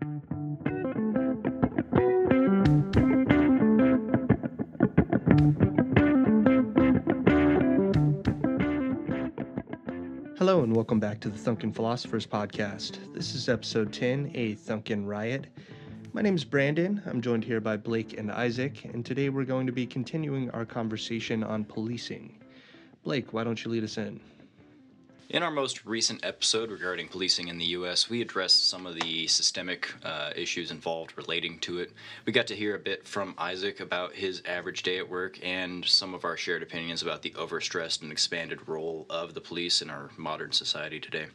Hello, and welcome back to the Thunken Philosophers Podcast. This is episode 10, A Thunken Riot. My name is Brandon. I'm joined here by Blake and Isaac, and today we're going to be continuing our conversation on policing. Blake, why don't you lead us in? In our most recent episode regarding policing in the U.S., we addressed some of the systemic uh, issues involved relating to it. We got to hear a bit from Isaac about his average day at work and some of our shared opinions about the overstressed and expanded role of the police in our modern society today.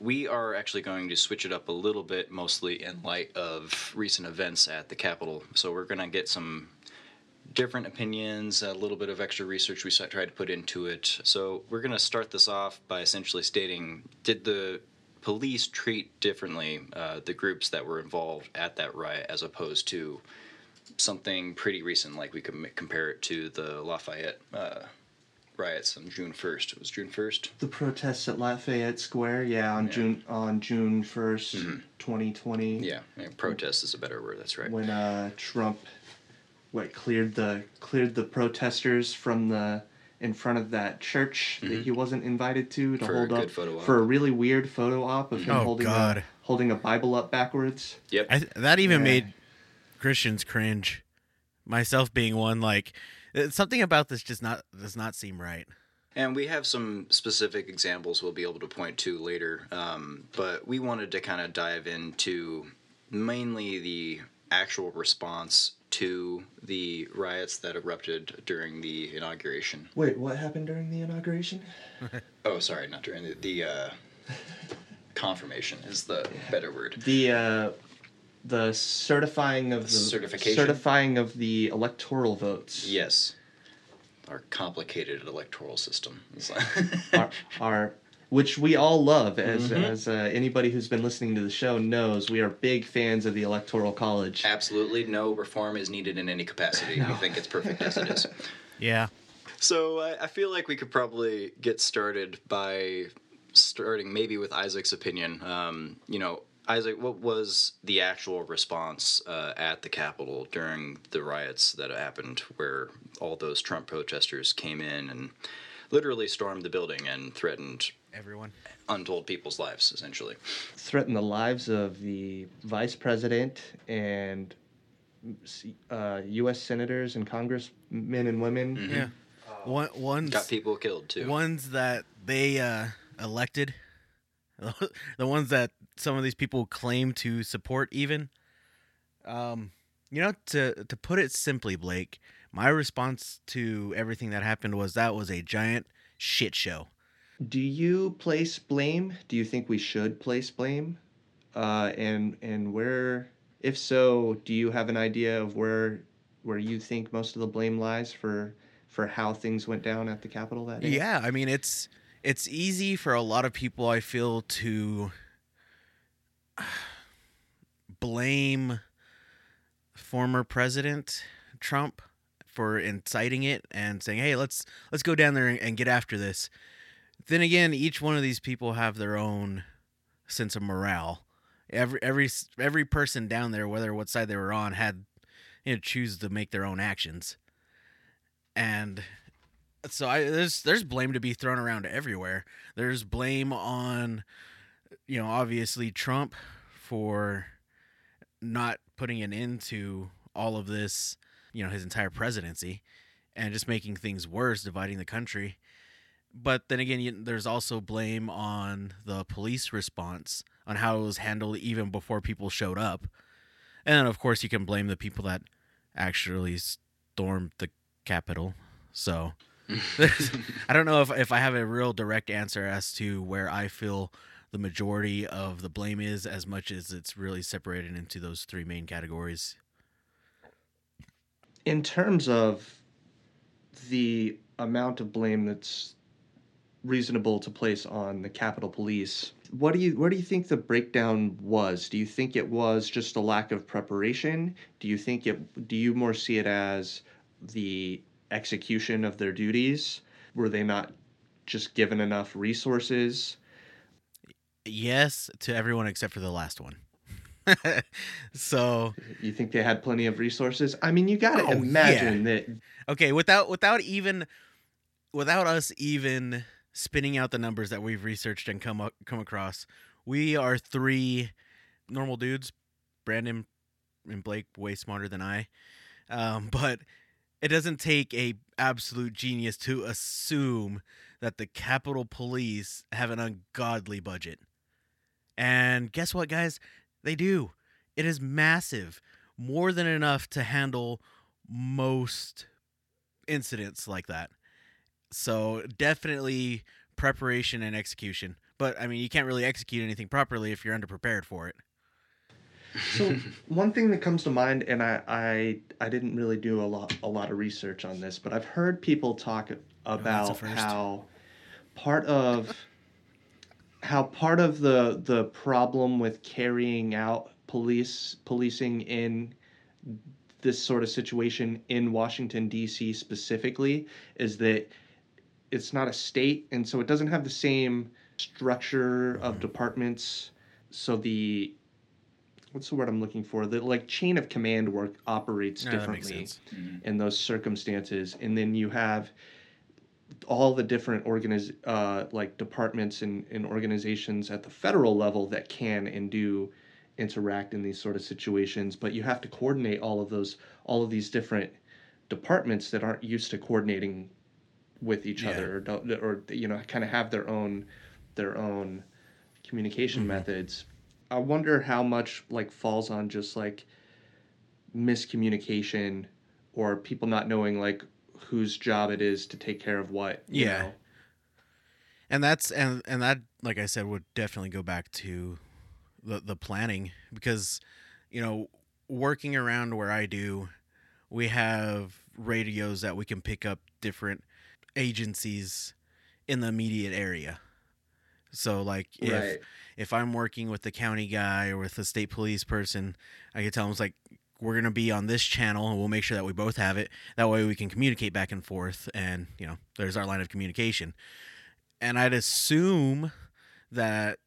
We are actually going to switch it up a little bit, mostly in light of recent events at the Capitol. So we're going to get some different opinions, a little bit of extra research we tried to put into it. So we're going to start this off by essentially stating did the police treat differently uh, the groups that were involved at that riot as opposed to something pretty recent, like we can compare it to the Lafayette uh, riots on June 1st. It was June 1st? The protests at Lafayette Square, yeah, on Yeah. June on June 1st, Mhm. 2020. Yeah, yeah, protest is a better word, that's right. when uh, Trump what cleared the cleared the protesters from the in front of that church that he wasn't invited to to Mm-hmm. For a hold up photo op. for a really weird photo op of him Oh, holding God. a holding a Bible up backwards. Yep. I, that even Yeah. made Christians cringe. Myself being one, like uh, something about this just not does not seem right. And we have some specific examples we'll be able to point to later, um, but we wanted to kind of dive into mainly the actual response to the riots that erupted during the inauguration. Wait, what happened during the inauguration? Oh, sorry, not during the, the uh, confirmation is the better word. The uh, the certifying of the, certification? certifying of the electoral votes. Yes, our complicated electoral system. our, are which we all love as Mhm. as uh, anybody who's been listening to the show knows we are big fans of the electoral college Absolutely no reform is needed in any capacity. We think it's perfect as it is. Yeah, So I, I feel like we could probably get started by starting maybe with Isaac's opinion. Um, you know, Isaac, what was the actual response uh, at the Capitol during the riots that happened, where all those Trump protesters came in and literally stormed the building and threatened everyone. untold people's lives, essentially? threaten the lives of the vice president and uh, U.S. senators and congressmen and women. Mhm. Yeah, one ones Got people killed too. ones that they uh, elected, the ones that some of these people claim to support. Even, um, you know, to to put it simply, Blake, my response to everything that happened was that was a giant shit show. Do you place blame? Do you think we should place blame? Uh, and and where, if so, do you have an idea of where where you think most of the blame lies for for how things went down at the Capitol that day? Yeah, I mean it's it's easy for a lot of people I feel to blame former president Trump for inciting it and saying, "Hey, let's let's go down there and, and get after this." Then again, each one of these people have their own sense of morale. Every every every person down there, whether what side they were on, had you know choose to make their own actions. And so I there's there's blame to be thrown around everywhere. There's blame on you know obviously Trump for not putting an end to all of this, you know, his entire presidency and just making things worse, dividing the country. But then again, you, there's also blame on the police response on how it was handled even before people showed up. And then of course you can blame the people that actually stormed the Capitol. So I don't know if, if I have a real direct answer as to where I feel the majority of the blame is, as much as it's really separated into those three main categories. in terms of the amount of blame that's reasonable to place on the Capitol Police, what do you where do you think the breakdown was? Do you think it was just a lack of preparation? Do you think it do you more see it as the execution of their duties? Were they not just given enough resources? Yes, to everyone except for the last one. so You think they had plenty of resources? I mean, you got to Oh, imagine that okay, without without even without us even spinning out the numbers that we've researched and come up, come across, we are three normal dudes. Brandon and Blake way smarter than I, um, but it doesn't take a absolute genius to assume that the Capitol Police have an ungodly budget. And guess what, guys? They do. It is massive, more than enough to handle most incidents like that. So definitely preparation and execution. But I mean, you can't really execute anything properly if you're underprepared for it. So one thing that comes to mind, and I, I I didn't really do a lot a lot of research on this, but I've heard people talk oh, about first. how part of how part of the the problem with carrying out police policing in this sort of situation in Washington D.C. specifically is that it's not a state, and so it doesn't have the same structure of mm-hmm. departments. So the what's the word I'm looking for? The like chain of command work operates Yeah, that makes differently sense. Mm-hmm. in those circumstances, and then you have all the different organiz- uh, like departments and, and organizations at the federal level that can and do interact in these sort of situations but you have to coordinate all of those all of these different departments that aren't used to coordinating with each Yeah. other or, don't, or you know kind of have their own their own communication Mhm. methods i wonder how much like falls on just like miscommunication or people not knowing like whose job it is to take care of what you Yeah. know? and that's and and that like i said would definitely go back to the the planning because you know working around where i do we have radios that we can pick up different agencies in the immediate area. So like if right. if i'm working with the county guy or with the state police person i can tell them it's like we're going to be on this channel and we'll make sure that we both have it. That way we can communicate back and forth and you know there's our line of communication. And I'd assume that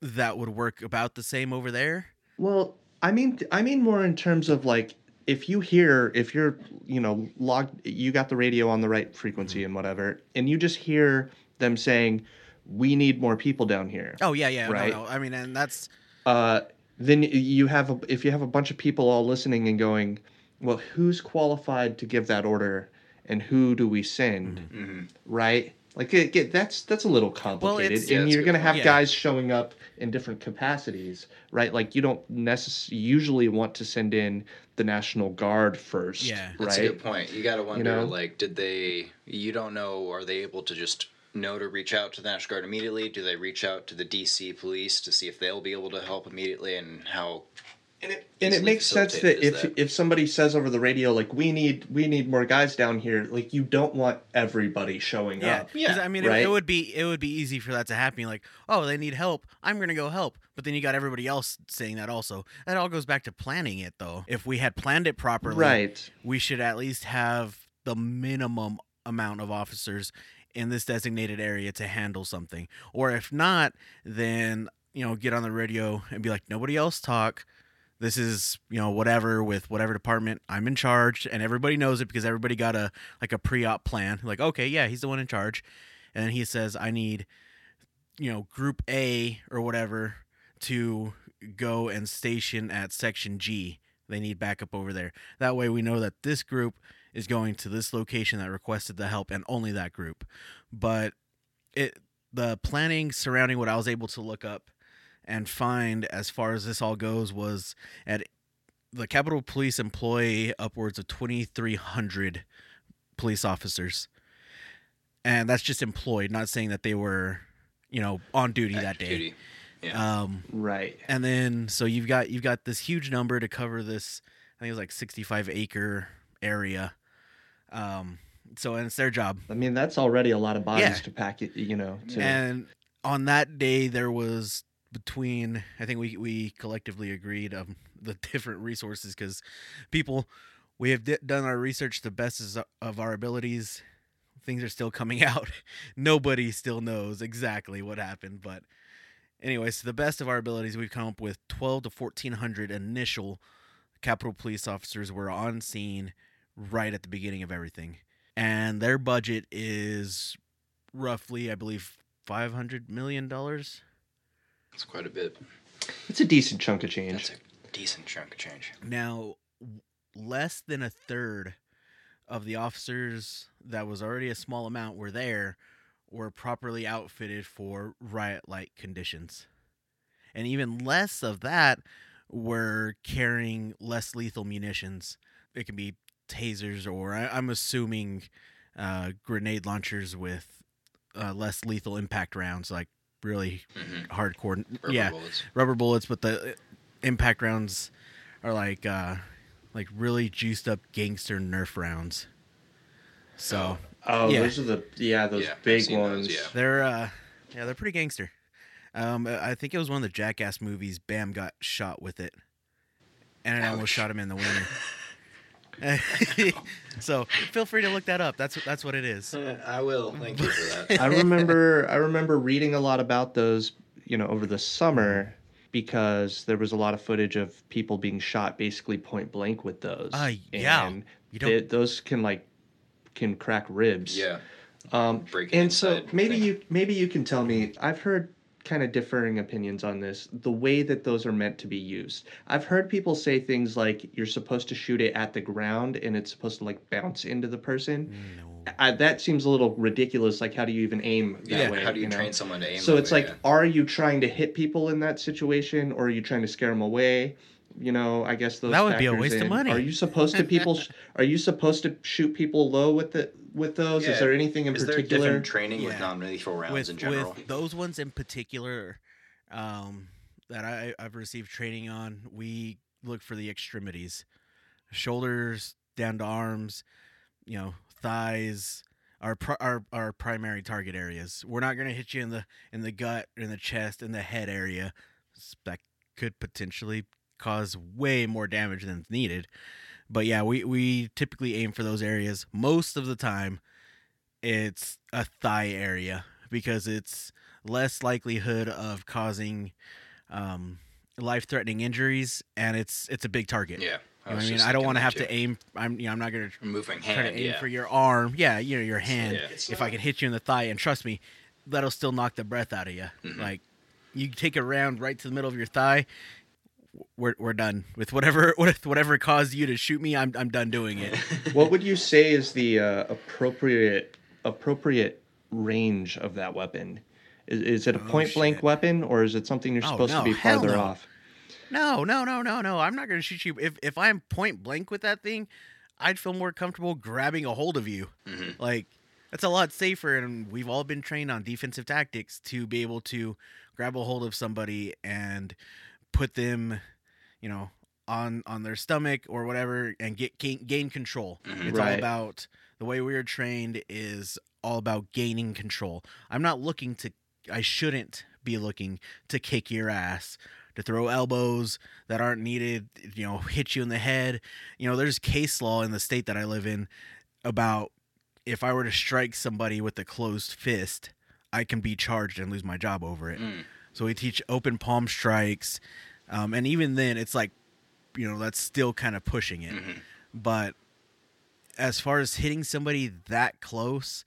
that would work about the same over there. Well, I mean, I mean more in terms of like if you hear if you're you know logged, you got the radio on the right frequency and whatever, and you just hear them saying, "We need more people down here." Oh yeah, yeah, Right. no, no. I mean, and that's Uh, then you have a, if you have a bunch of people all listening and going, "Well, who's qualified to give that order, and who do we send?" hmm Right? Like it, it, that's that's a little complicated, it's- Yeah, and that's you're gonna have. Yeah. guys showing up in different capacities, right? Like you don't necessarily usually want to send in the National Guard first, Yeah. That's a good point. You got to wonder, know? like, did they? You don't know. Are they able to just know to reach out to the National Guard immediately? Do they reach out to the DC police to see if they'll be able to help immediately? And how? And it, and it makes sense that if that? if somebody says over the radio like we need we need more guys down here, like you don't want everybody showing yeah. up. 'Cause, Yeah, I mean, it, right? it would be it would be easy for that to happen. Like, oh, they need help. I'm gonna go help. But then you got everybody else saying that also. That all goes back to planning it, though. If we had planned it properly, Right. we should at least have the minimum amount of officers in this designated area to handle something. Or if not, then, you know, get on the radio and be like, nobody else talk. This is, you know, whatever with whatever department I'm in charge and everybody knows it because everybody got a like a pre-op plan. Like, okay, yeah, he's the one in charge. And he says, I need, you know, group A or whatever to go and station at section G. They need backup over there. That way we know that this group is going to this location that requested the help and only that group. But it the planning surrounding what I was able to look up and find as far as this all goes was at the Capitol Police employ upwards of 2300 police officers. And that's just employed, not saying that they were, you know, on duty that day. duty? Yeah. Um Right. and then so you've got you've got this huge number to cover this i think it was like 65 acre area um so and it's their job I mean, that's already a lot of bodies Yeah. to pack it, you know, to and on that day there was between i think we we collectively agreed of the different resources because people we have di- done our research the best as- uh, of our abilities things are still coming out nobody still knows exactly what happened but anyways, to the best of our abilities, we've come up with 12 to 1400 initial Capitol Police officers were on scene right at the beginning of everything. And their budget is roughly, I believe, 500 million dollars. It's quite a bit. It's a decent chunk of change. That's a decent chunk of change. Now, w- less than a third of the officers that was already a small amount were there were properly outfitted for riot like conditions. And even less of that were carrying less lethal munitions. It can be tasers or I, I'm assuming uh, grenade launchers with uh, less lethal impact rounds, like really hmm hardcore. Rubber yeah, bullets. rubber bullets, but the uh, impact rounds are like uh like really juiced up gangster nerf rounds. So Oh, Yeah. those are the yeah those Yeah, big seen those, ones. yeah. they're uh yeah, they're pretty gangster. Um I think it was one of the Jackass movies Bam got shot with it. And it almost shot him in the wiener. so feel free to look that up. That's that's what it is. I will. Thank you for that. I remember I remember reading a lot about those, you know, over the summer because there was a lot of footage of people being shot basically point blank with those. Ah, yeah. And You they- don't those can like can crack ribs. yeah. Um, Breaking and so maybe thing. you maybe you can tell me. I've heard kind of differing opinions on this. The way that those are meant to be used. I've heard people say things like you're supposed to shoot it at the ground and it's supposed to like bounce into the person. no. I, that seems a little ridiculous. Like, how do you even aim that Yeah. way? How do you, know? train someone to aim? So that it's way, like, yeah. are you trying to hit people in that situation, or are you trying to scare them away? You know, I guess those That would be a factors waste of money. Are you supposed to people? are you supposed to shoot people low with the with those? Yeah. Is there anything in Is there particular? different training with non-lethal rounds with, in general? with those ones in particular um, that I, I've received training on, we look for the extremities, shoulders down to arms, you know, thighs. Our, our our primary target areas. We're not going to hit you in the in the gut, in the chest, in the head area. That could potentially cause way more damage than needed. But yeah, we we typically aim for those areas. Most of the time, it's a thigh area because it's less likelihood of causing um, life-threatening injuries, and it's it's a big target. yeah. You know I mean, I don't want to have too. to aim. I'm you know I'm not gonna moving try hand. to aim yeah. for your arm. Yeah, you know your hand. Yeah. If I can hit you in the thigh, and trust me, that'll still knock the breath out of you. Mhm. Like you take a round right to the middle of your thigh. We're, we're done with whatever with whatever caused you to shoot me. I'm I'm done doing it. what would you say is the uh, appropriate appropriate range of that weapon? Is, is it a Oh, point blank weapon, or is it something you're Oh, supposed no, to be farther no. off? No, no, no, no, no. I'm not going to shoot you. If if I'm point blank with that thing, I'd feel more comfortable grabbing a hold of you. Mhm. Like that's a lot safer, and we've all been trained on defensive tactics to be able to grab a hold of somebody and put them, you know, on on their stomach or whatever, and get gain, gain control. Mhm. It's all about the way we are trained is all about gaining control. I'm not looking to. I shouldn't be looking to kick your ass to throw elbows that aren't needed, you know, hit you in the head. You know, there's case law in the state that I live in about if I were to strike somebody with a closed fist, I can be charged and lose my job over it. Mm. So we teach open palm strikes. Um, and even then, it's like, you know, that's still kind of pushing it. Mhm. But as far as hitting somebody that close,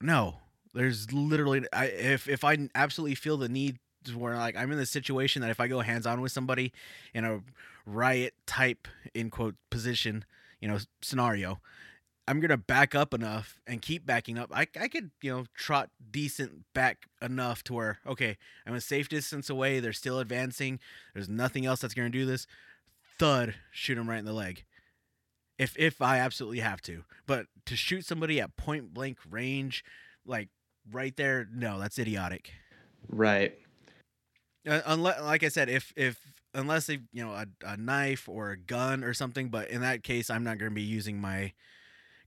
no. There's literally, I, if if I absolutely feel the need to where like I'm in the situation that if I go hands on with somebody in a riot type in quote position, you know, scenario, I'm gonna back up enough and keep backing up. I I could you know trot decent back enough to where okay, I'm a safe distance away. They're still advancing. There's nothing else that's gonna do this. Thud, shoot him right in the leg. If if I absolutely have to, but to shoot somebody at point blank range, like right there, no, that's idiotic. Right. Uh, unless, like I said, if if unless they you know a, a knife or a gun or something, but in that case, I'm not going to be using my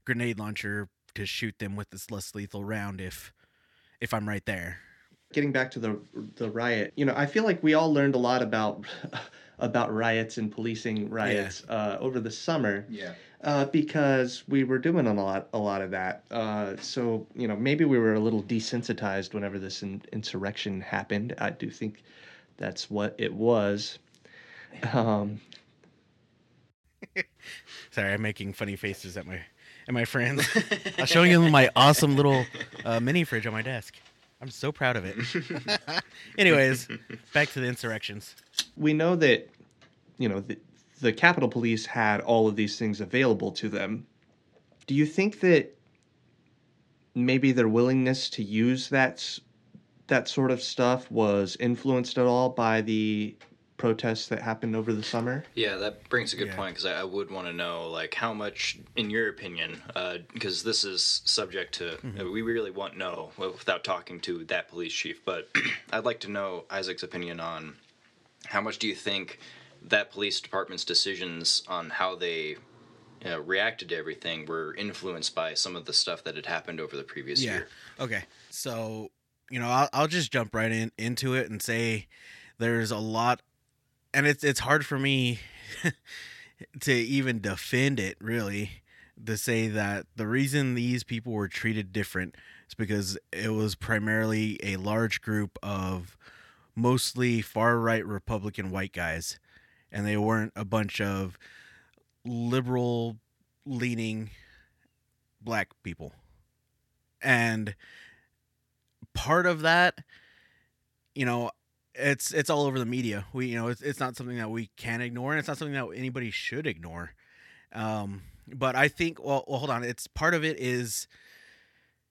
grenade launcher to shoot them with this less lethal round if if I'm right there. Getting back to the the riot, you know, I feel like we all learned a lot about about riots and policing riots uh, over the summer Yeah. uh, because we were doing a lot a lot of that. Uh, so you know maybe we were a little desensitized whenever this in- insurrection happened. I do think that's what it was. Um, Sorry, I'm making funny faces at my at my friends. I'm showing them my awesome little uh, mini fridge on my desk. I'm so proud of it. Anyways, back to the insurrections. we know that you know the, the Capitol Police had all of these things available to them. Do you think that maybe their willingness to use that that sort of stuff was influenced at all by the protests that happened over the summer? Yeah, that brings a good Yeah. point because I, I would want to know, like, how much, in your opinion, because this is subject to, uh, we really won't know without talking to that police chief, but I'd like to know Isaac's opinion on how much do you think that police department's decisions on how they uh, reacted to everything were influenced by some of the stuff that had happened over the previous Yeah. year? Okay. So, you know, I'll, I'll just jump right in into it and say there's a lot, and it's it's hard for me to even defend it really to say that the reason these people were treated different is because it was primarily a large group of mostly far right Republican white guys, and they weren't a bunch of liberal leaning black people. And part of that, you know, it's it's all over the media. We you know, it's it's not something that we can ignore and it's not something that anybody should ignore. Um but I think well, well hold on, it's part of it is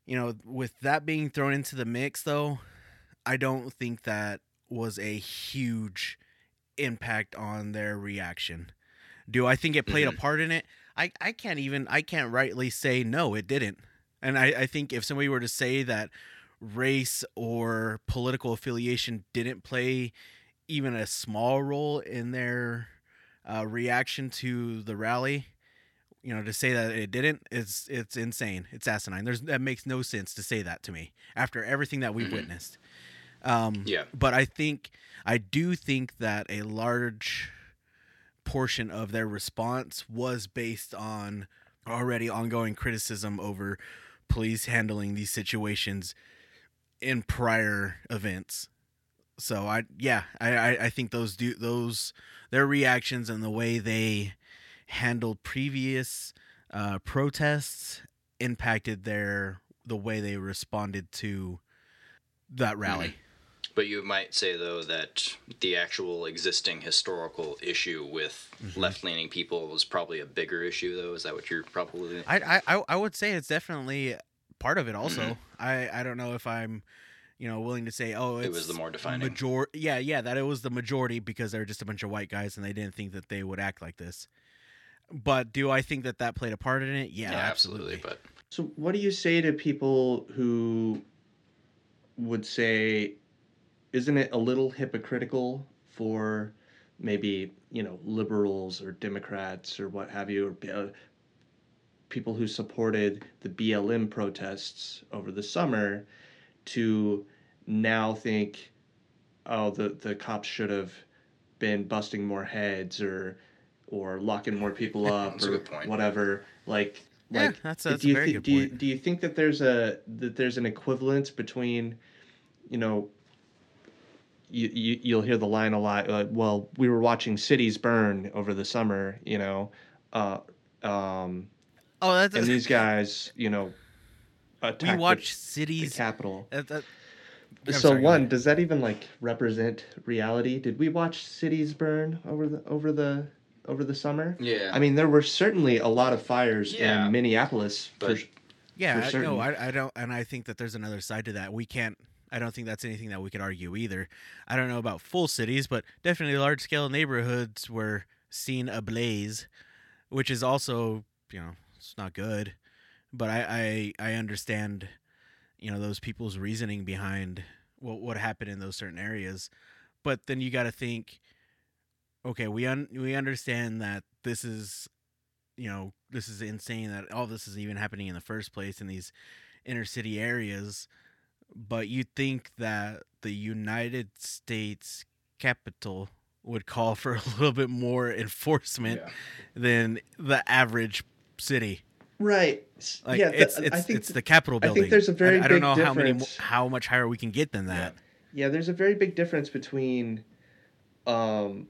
you know, with that being thrown into the mix though, I don't think that was a huge impact on their reaction. Do I think it played a part in it? I, I can't even I can't rightly say no, it didn't. And I, I think if somebody were to say that race or political affiliation didn't play even a small role in their uh, reaction to the rally, you know, to say that it didn't, it's it's insane. It's asinine. There's that makes no sense to say that to me after everything that we've Mhm. witnessed. Um, Yeah. but I think I do think that a large portion of their response was based on already ongoing criticism over police handling these situations in prior events. So I yeah, I, I, I think those do those their reactions and the way they handled previous uh, protests impacted their the way they responded to that rally. But you might say though that the actual existing historical issue with Mm-hmm. left-leaning people was probably a bigger issue, though. Is that what you're probably? I, I I would say it's definitely part of it. Also, I I don't know if I'm, you know, willing to say oh it's It was the more defining. major. Yeah, yeah, that it was the majority because they're just a bunch of white guys and they didn't think that they would act like this. But do I think that that played a part in it? Yeah, absolutely. But So, what do you say to people who would say, isn't it a little hypocritical for maybe, you know, liberals or Democrats or what have you, or uh, people who supported the BLM protests over the summer to now think, oh, the, the cops should have been busting more heads or or locking more people up That's a or good point. whatever like Yeah, like that's- that's do a you very thi- good do you, do you think that there's a that there's an equivalence between you know you, you you'll hear the line a lot uh, well we were watching cities burn over the summer you know uh um Oh, that's and these guys you know we watch the, the cities. capitol that- that- I'm so sorry, one does that even like represent reality did we watch cities burn over the over the over the summer yeah, i mean there were certainly a lot of fires Yeah. in minneapolis But- sh- Yeah, for I- certain. no, I, I don't, and I think that there's another side to that. We can't. I don't think that's anything that we could argue either. I don't know about full cities, but definitely large scale neighborhoods were seen ablaze, which is also, you know, it's not good. But I, I, I understand, you know, those people's reasoning behind what what happened in those certain areas. But then you got to think, okay, we un- we understand that this is you know, this is insane that all this is even happening in the first place in these inner city areas. But you'd think that the United States capital would call for a little bit more enforcement Yeah. than the average city. Right. Like yeah, it's the- it's I think it's the Capitol building. I think there's a very I, I don't know how many how much higher we can get than that. yeah, there's a very big difference between um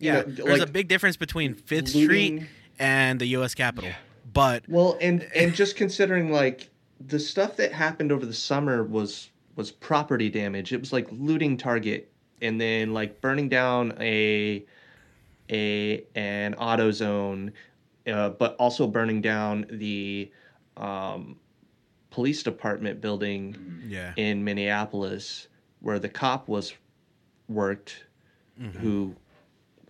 you Yeah, know, there's a big difference between Fifth Street and the U.S. Capitol. But Well, and and just considering like the stuff that happened over the summer was was property damage. It was like looting Target and then like burning down a a an auto zone, uh, but also burning down the um, police department building yeah, in Minneapolis where the cop was worked Mhm. who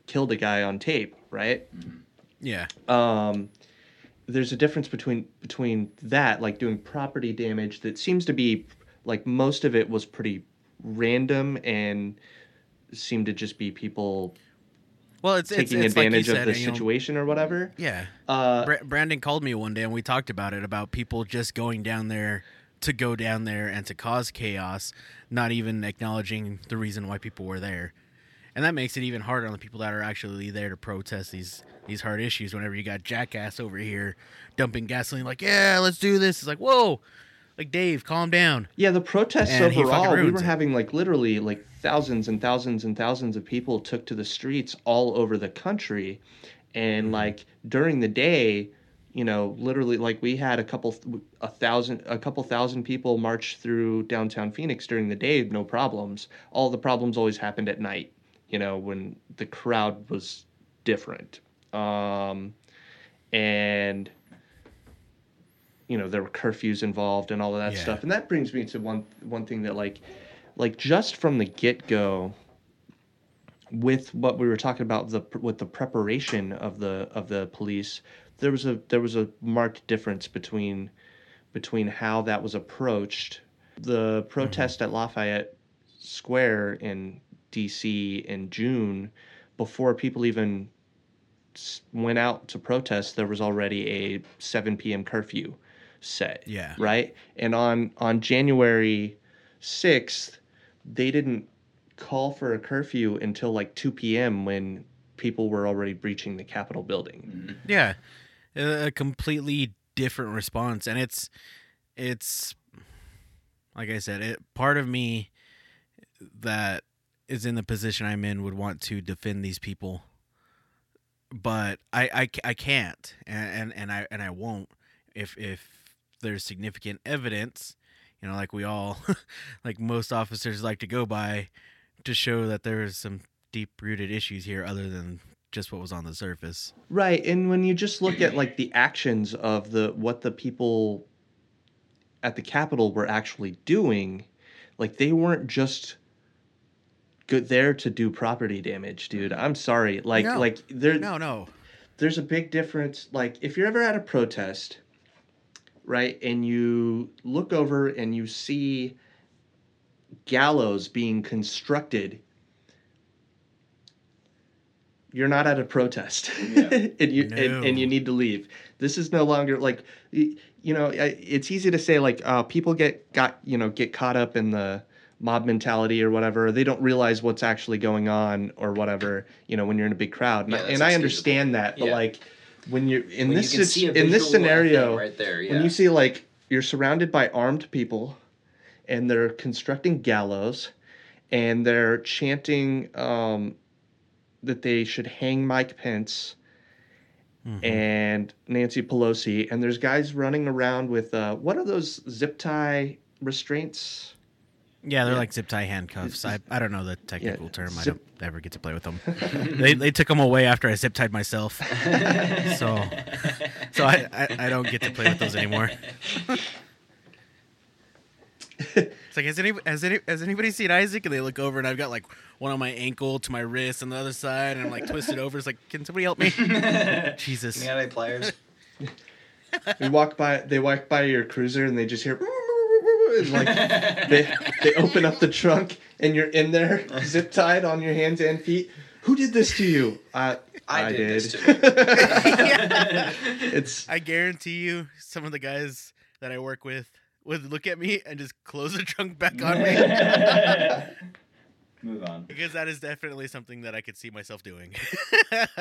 killed a guy on tape, right? yeah, um, there's a difference between between that like doing property damage that seems to be like most of it was pretty random and seemed to just be people well, it's taking it's, it's like advantage said, of the you know, situation or whatever yeah, uh, Bra- Brandon called me one day and we talked about it about people just going down there to go down there and to cause chaos, not even acknowledging the reason why people were there. And that makes it even harder on the people that are actually there to protest these these hard issues. Whenever you got jackass over here dumping gasoline, like, yeah, let's do this. It's like, whoa, like Dave, calm down. yeah the protests And overall we were it. having like literally like thousands and thousands and thousands of people took to the streets all over the country and Mm-hmm. like during the day you know literally like we had a couple a thousand a couple thousand people march through downtown phoenix during the day no problems all the problems always happened at night you know when the crowd was different um and you know there were curfews involved and all of that Yeah. stuff and that brings me to one one thing that like like just from the get-go with what we were talking about the with the preparation of the of the police there was a there was a marked difference between between how that was approached the mm-hmm. protest at Lafayette Square in DC in June before people even went out to protest there was already a 7 p.m. curfew set Yeah. right and on on January 6th they didn't call for a curfew until like 2 p.m. when people were already breaching the Capitol building. Mm-hmm. Yeah, a a completely different response, and it's it's like I said, it part of me that is in the position I'm in would want to defend these people, but I I, I can't, and, and and I and I won't if if there's significant evidence, you know, like we all like most officers like to go by to show that there is some deep rooted issues here other than just what was on the surface. Right, and when you just look at like the actions of the what the people at the Capitol were actually doing, like they weren't just good there to do property damage, dude. I'm sorry. Like No. like there No, no. there's a big difference. Like, if you're ever at a protest, right, and you look over and you see gallows being constructed, you're not at a protest, Yeah. and you and, and you need to leave. This is no longer like, you know, it's easy to say like, uh, people get got you know get caught up in the mob mentality or whatever. They don't realize what's actually going on or whatever. You know, when you're in a big crowd, and, Yeah, I- and I understand that, but Yeah. like when you're in When this you can sit- see a in this scenario, right there, yeah. when you see like you're surrounded by armed people, and they're constructing gallows, and they're chanting um, that they should hang Mike Pence Mhm. and Nancy Pelosi, and there's guys running around with uh, what are those zip tie restraints? Yeah, they're Yeah. like zip tie handcuffs. I, I don't know the technical term. I don't ever get to play with them. they they took them away after I zip tied myself, so so I, I I don't get to play with those anymore. It's like has any has any has anybody seen Isaac? And they look over and I've got like one on my ankle to my wrist and the other side, and I'm like twisted over. It's like, can somebody help me? Jesus. You got any pliers? They walk by, they walk by your cruiser, and they just hear. And like they they open up the trunk, and you're in there, zip tied on your hands and feet. Who did this to you? Uh, I did this to it's I guarantee you, some of the guys that I work with would look at me and just close the trunk back on me. Move on. Because that is definitely something that I could see myself doing.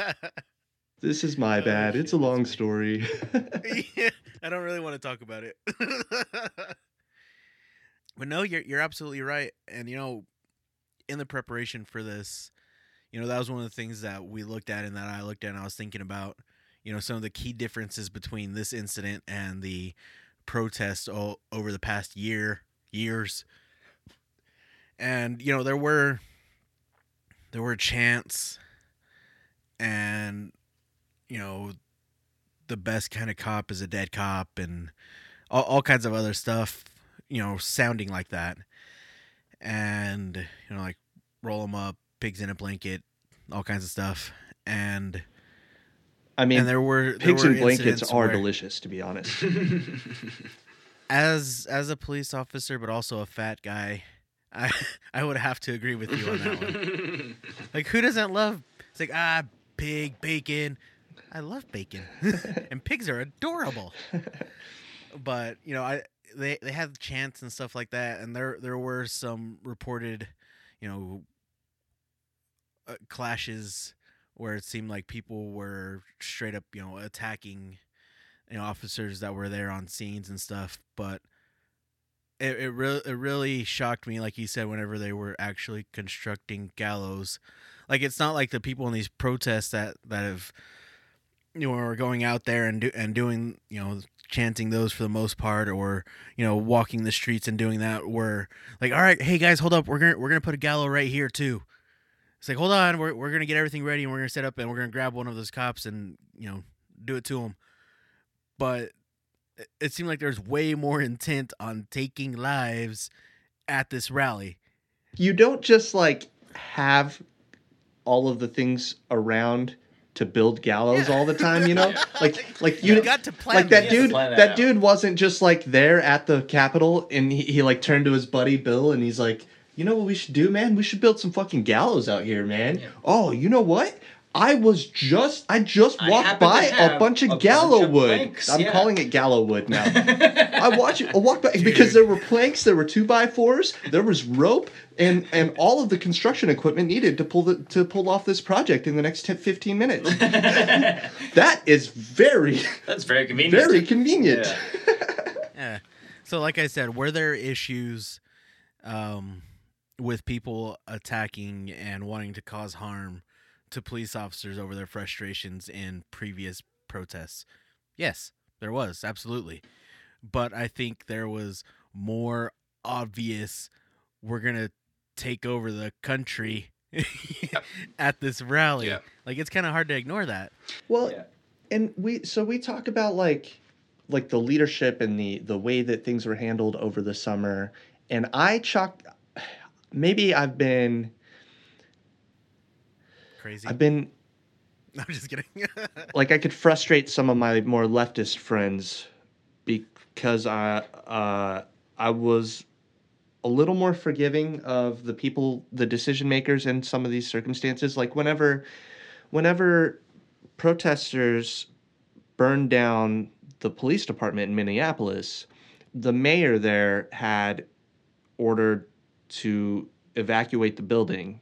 This is my Oh, bad. It's a long story. Yeah, I don't really want to talk about it. But no, you're you're absolutely right. And you know, in the preparation for this, you know, that was one of the things that we looked at and that I looked at and I was thinking about, you know, some of the key differences between this incident and the protest all over the past year, years. And, you know, there were there were chants and you know the best kind of cop is a dead cop and all, all kinds of other stuff you know sounding like that. And you know like roll them up pigs in a blanket all kinds of stuff. And I mean, and there were there pigs were and blankets are where- delicious, to be honest. as as a police officer but also a fat guy i i would have to agree with you on that one. Like who doesn't love it's like ah pig bacon. I love bacon. And pigs are adorable. But you know i they they had chants and stuff like that and there there were some reported you know uh, clashes where it seemed like people were straight up you know attacking you know officers that were there on scenes and stuff but it it, re- it really shocked me like you said whenever they were actually constructing gallows. Like it's not like the people in these protests that that have you know are going out there and do, and doing you know chanting those for the most part or you know walking the streets and doing that were like all right hey guys hold up. We're gonna we're gonna put a gallow right here too. It's like hold on. We're, we're gonna get everything ready and we're gonna set up and we're gonna grab one of those cops and you know do it to them but it- it seemed like there's way more intent on taking lives at this rally. You don't just like have all of the things around to build gallows Yeah. all the time, you know? Yeah. Like like you you got to plan like that You have to dude that, that dude wasn't just like there at the capitol and he, he like turned to his buddy bill and he's like you know what we should do man we should build some fucking gallows out here man Yeah. oh you know what i was just i just walked happen to by a bunch of a bunch gallow of wood i'm yeah. calling it gallow wood now i watch it i walked by because there were planks there were two by fours there was rope and and all of the construction equipment needed to pull the to pull off this project in the next 10, 15 minutes that is very That's very convenient. very convenient Yeah. Yeah. So, like I said, were there issues um, with people attacking and wanting to cause harm to police officers over their frustrations in previous protests? Yes, there was, absolutely. But I think there was more obvious, we're going to take over the country at this rally. Yeah. Like, it's kind of hard to ignore that. Well, Yeah. and we so we talk about like like the leadership and the the way that things were handled over the summer, and I chalk maybe I've been Crazy. I've been I'm just kidding. like I could frustrate some of my more leftist friends because I uh, I was a little more forgiving of the people, the decision makers in some of these circumstances. Like whenever, whenever protesters burned down the police department in Minneapolis, the mayor there had ordered to evacuate the building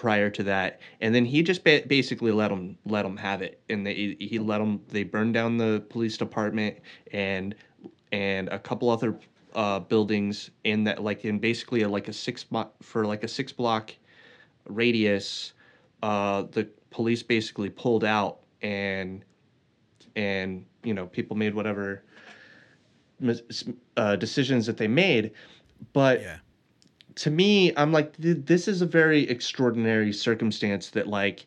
prior to that. And then he just ba- basically let them let them have it. And they he let them they burned down the police department and and a couple other uh, buildings in that like in basically a, like a six block for like a six block radius uh, the police basically pulled out and and you know people made whatever uh, decisions that they made. But yeah. To me i'm like th- this is a very extraordinary circumstance that like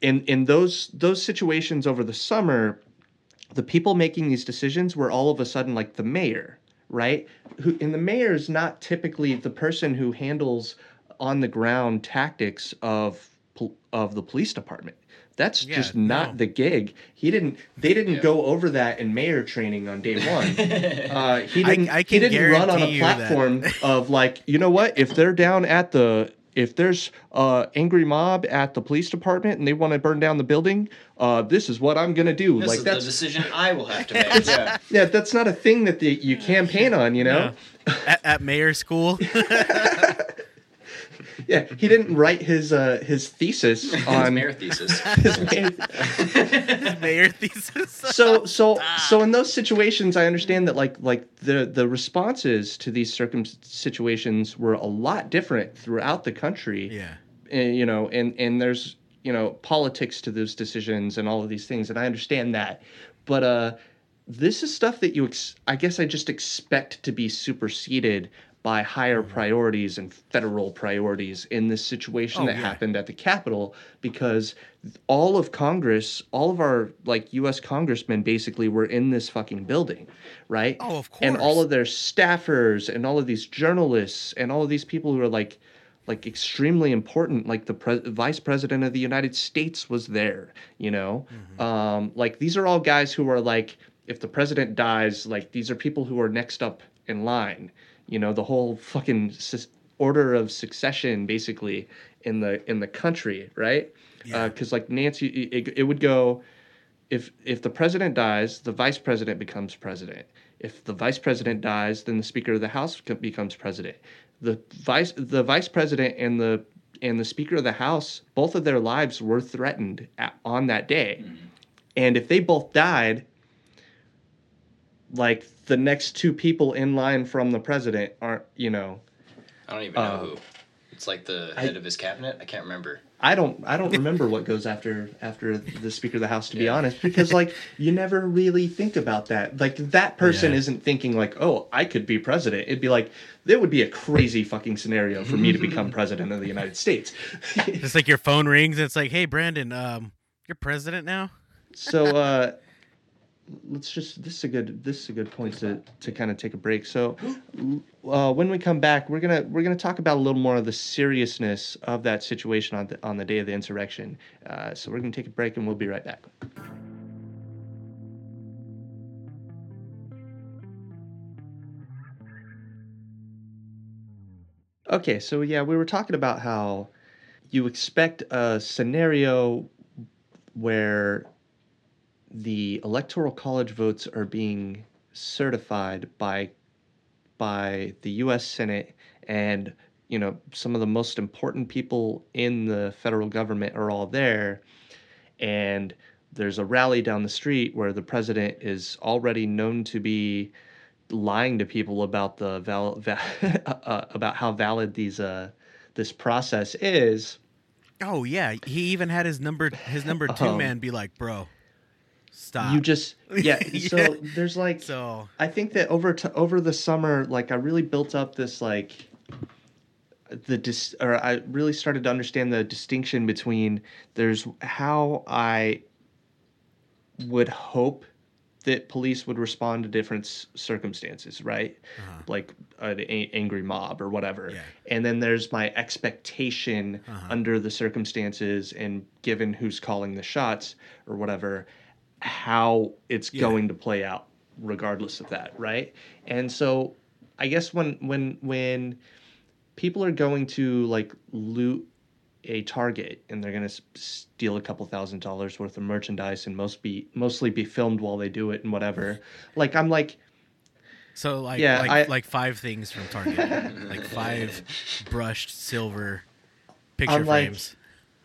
in in those those situations over the summer the people making these decisions were all of a sudden like the mayor right? Who and the mayor is not typically the person who handles on the ground tactics of of the police department that's Yeah, just not no. the gig he didn't they didn't Yeah. go over that in mayor training on day one uh, he didn't. I he can didn't run on a platform of like, you know what? If they're down at the, if there's uh angry mob at the police department and they want to burn down the building, uh, this is what I'm gonna do. This like is the decision I will have to make. yeah. yeah, that's not a thing that the, you campaign on. You know, at, at mayor school. yeah, he didn't write his uh his thesis His on mayor thesis. his mayor- Mayor thesis. so so so in those situations i understand that like like the the responses to these circum situations were a lot different throughout the country yeah. and, you know and and there's you know politics to those decisions and all of these things and i understand that but uh this is stuff that you ex- i guess i just expect to be superseded by higher Mm-hmm. priorities and federal priorities in this situation Oh, that yeah. happened at the capitol because all of congress all of our like us congressmen basically were in this fucking building right Oh, of course. and all of their staffers and all of these journalists and all of these people who are like like extremely important like the pre- vice president of the united states was there you know um like these are all guys who are like if the president dies like these are people who are next up in line you know the whole fucking order of succession basically in the in the country right Yeah. Uh, because like nancy it, it would go if if the president dies, the vice president becomes president. If the vice president dies, then the speaker of the house becomes president. The vice the vice president and the and the speaker of the house, both of their lives were threatened at, on that day. Mm-hmm. And if they both died, like the next two people in line from the president aren't, you know, I don't even know Uh, who. It's like the I- head of his cabinet. I can't remember. I don't I don't remember what goes after after the speaker of the house to be honest because like you never really think about that like that person Yeah. isn't thinking like oh I could be president it'd be like there would be a crazy fucking scenario for me to become president of the United States It's like your phone rings. And it's like, hey, Brandon, um, you're president now. so uh let's just this is a good this is a good point to to kind of take a break. So uh, when we come back we're gonna we're gonna talk about a little more of the seriousness of that situation on the on the day of the insurrection. Uh, so we're gonna take a break and we'll be right back. Okay so yeah we were talking about how you expect a scenario where the electoral college votes are being certified by by the US Senate and you know some of the most important people in the federal government are all there. And there's a rally down the street where the president is already known to be lying to people about the val- va- uh, about how valid these uh this process is. Oh yeah, he even had his number his number two Um, man be like, bro, stop. you just yeah, Yeah. so there's like so I think that over to over the summer, like I really built up this like the dis or I really started to understand the distinction between there's how I would hope that police would respond to different circumstances, right? Uh-huh. Like an a- angry mob or whatever. Yeah. And then there's my expectation Uh-huh. under the circumstances and given who's calling the shots or whatever, how it's Yeah. going to play out regardless of that, right? And so I guess when when when people are going to like loot a target and they're going to steal a couple thousand dollars worth of merchandise and most be mostly be filmed while they do it and whatever like i'm like so like Yeah, like, I- like five things from Target, like five brushed silver picture I'm frames. I,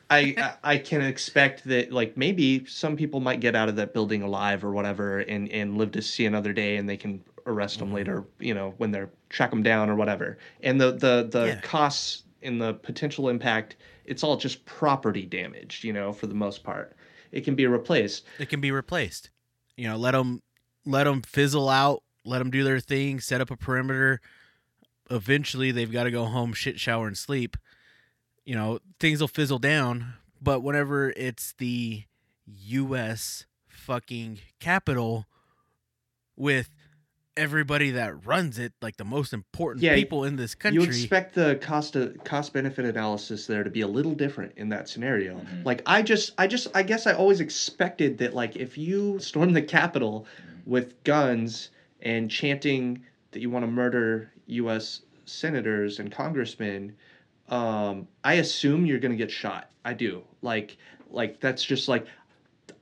I I can expect that like maybe some people might get out of that building alive or whatever and and live to see another day and they can arrest them mm-hmm. later you know when they're track them down or whatever and the the the Yeah. costs and the potential impact it's all just property damage you know for the most part it can be replaced It can be replaced. You know, let them let them fizzle out, let them do their thing, set up a perimeter. Eventually, they've got to go home, shit, shower, and sleep. You know, things will fizzle down. But whenever it's the U.S. fucking Capitol with everybody that runs it, like the most important Yeah, people in this country, You expect the cost of, cost benefit analysis there to be a little different in that scenario. Mhm. Like I just I just I guess I always expected that like if you storm the Capitol with guns and chanting that you want to murder U.S. senators and congressmen, um, I assume you're gonna get shot. I do. Like like that's just like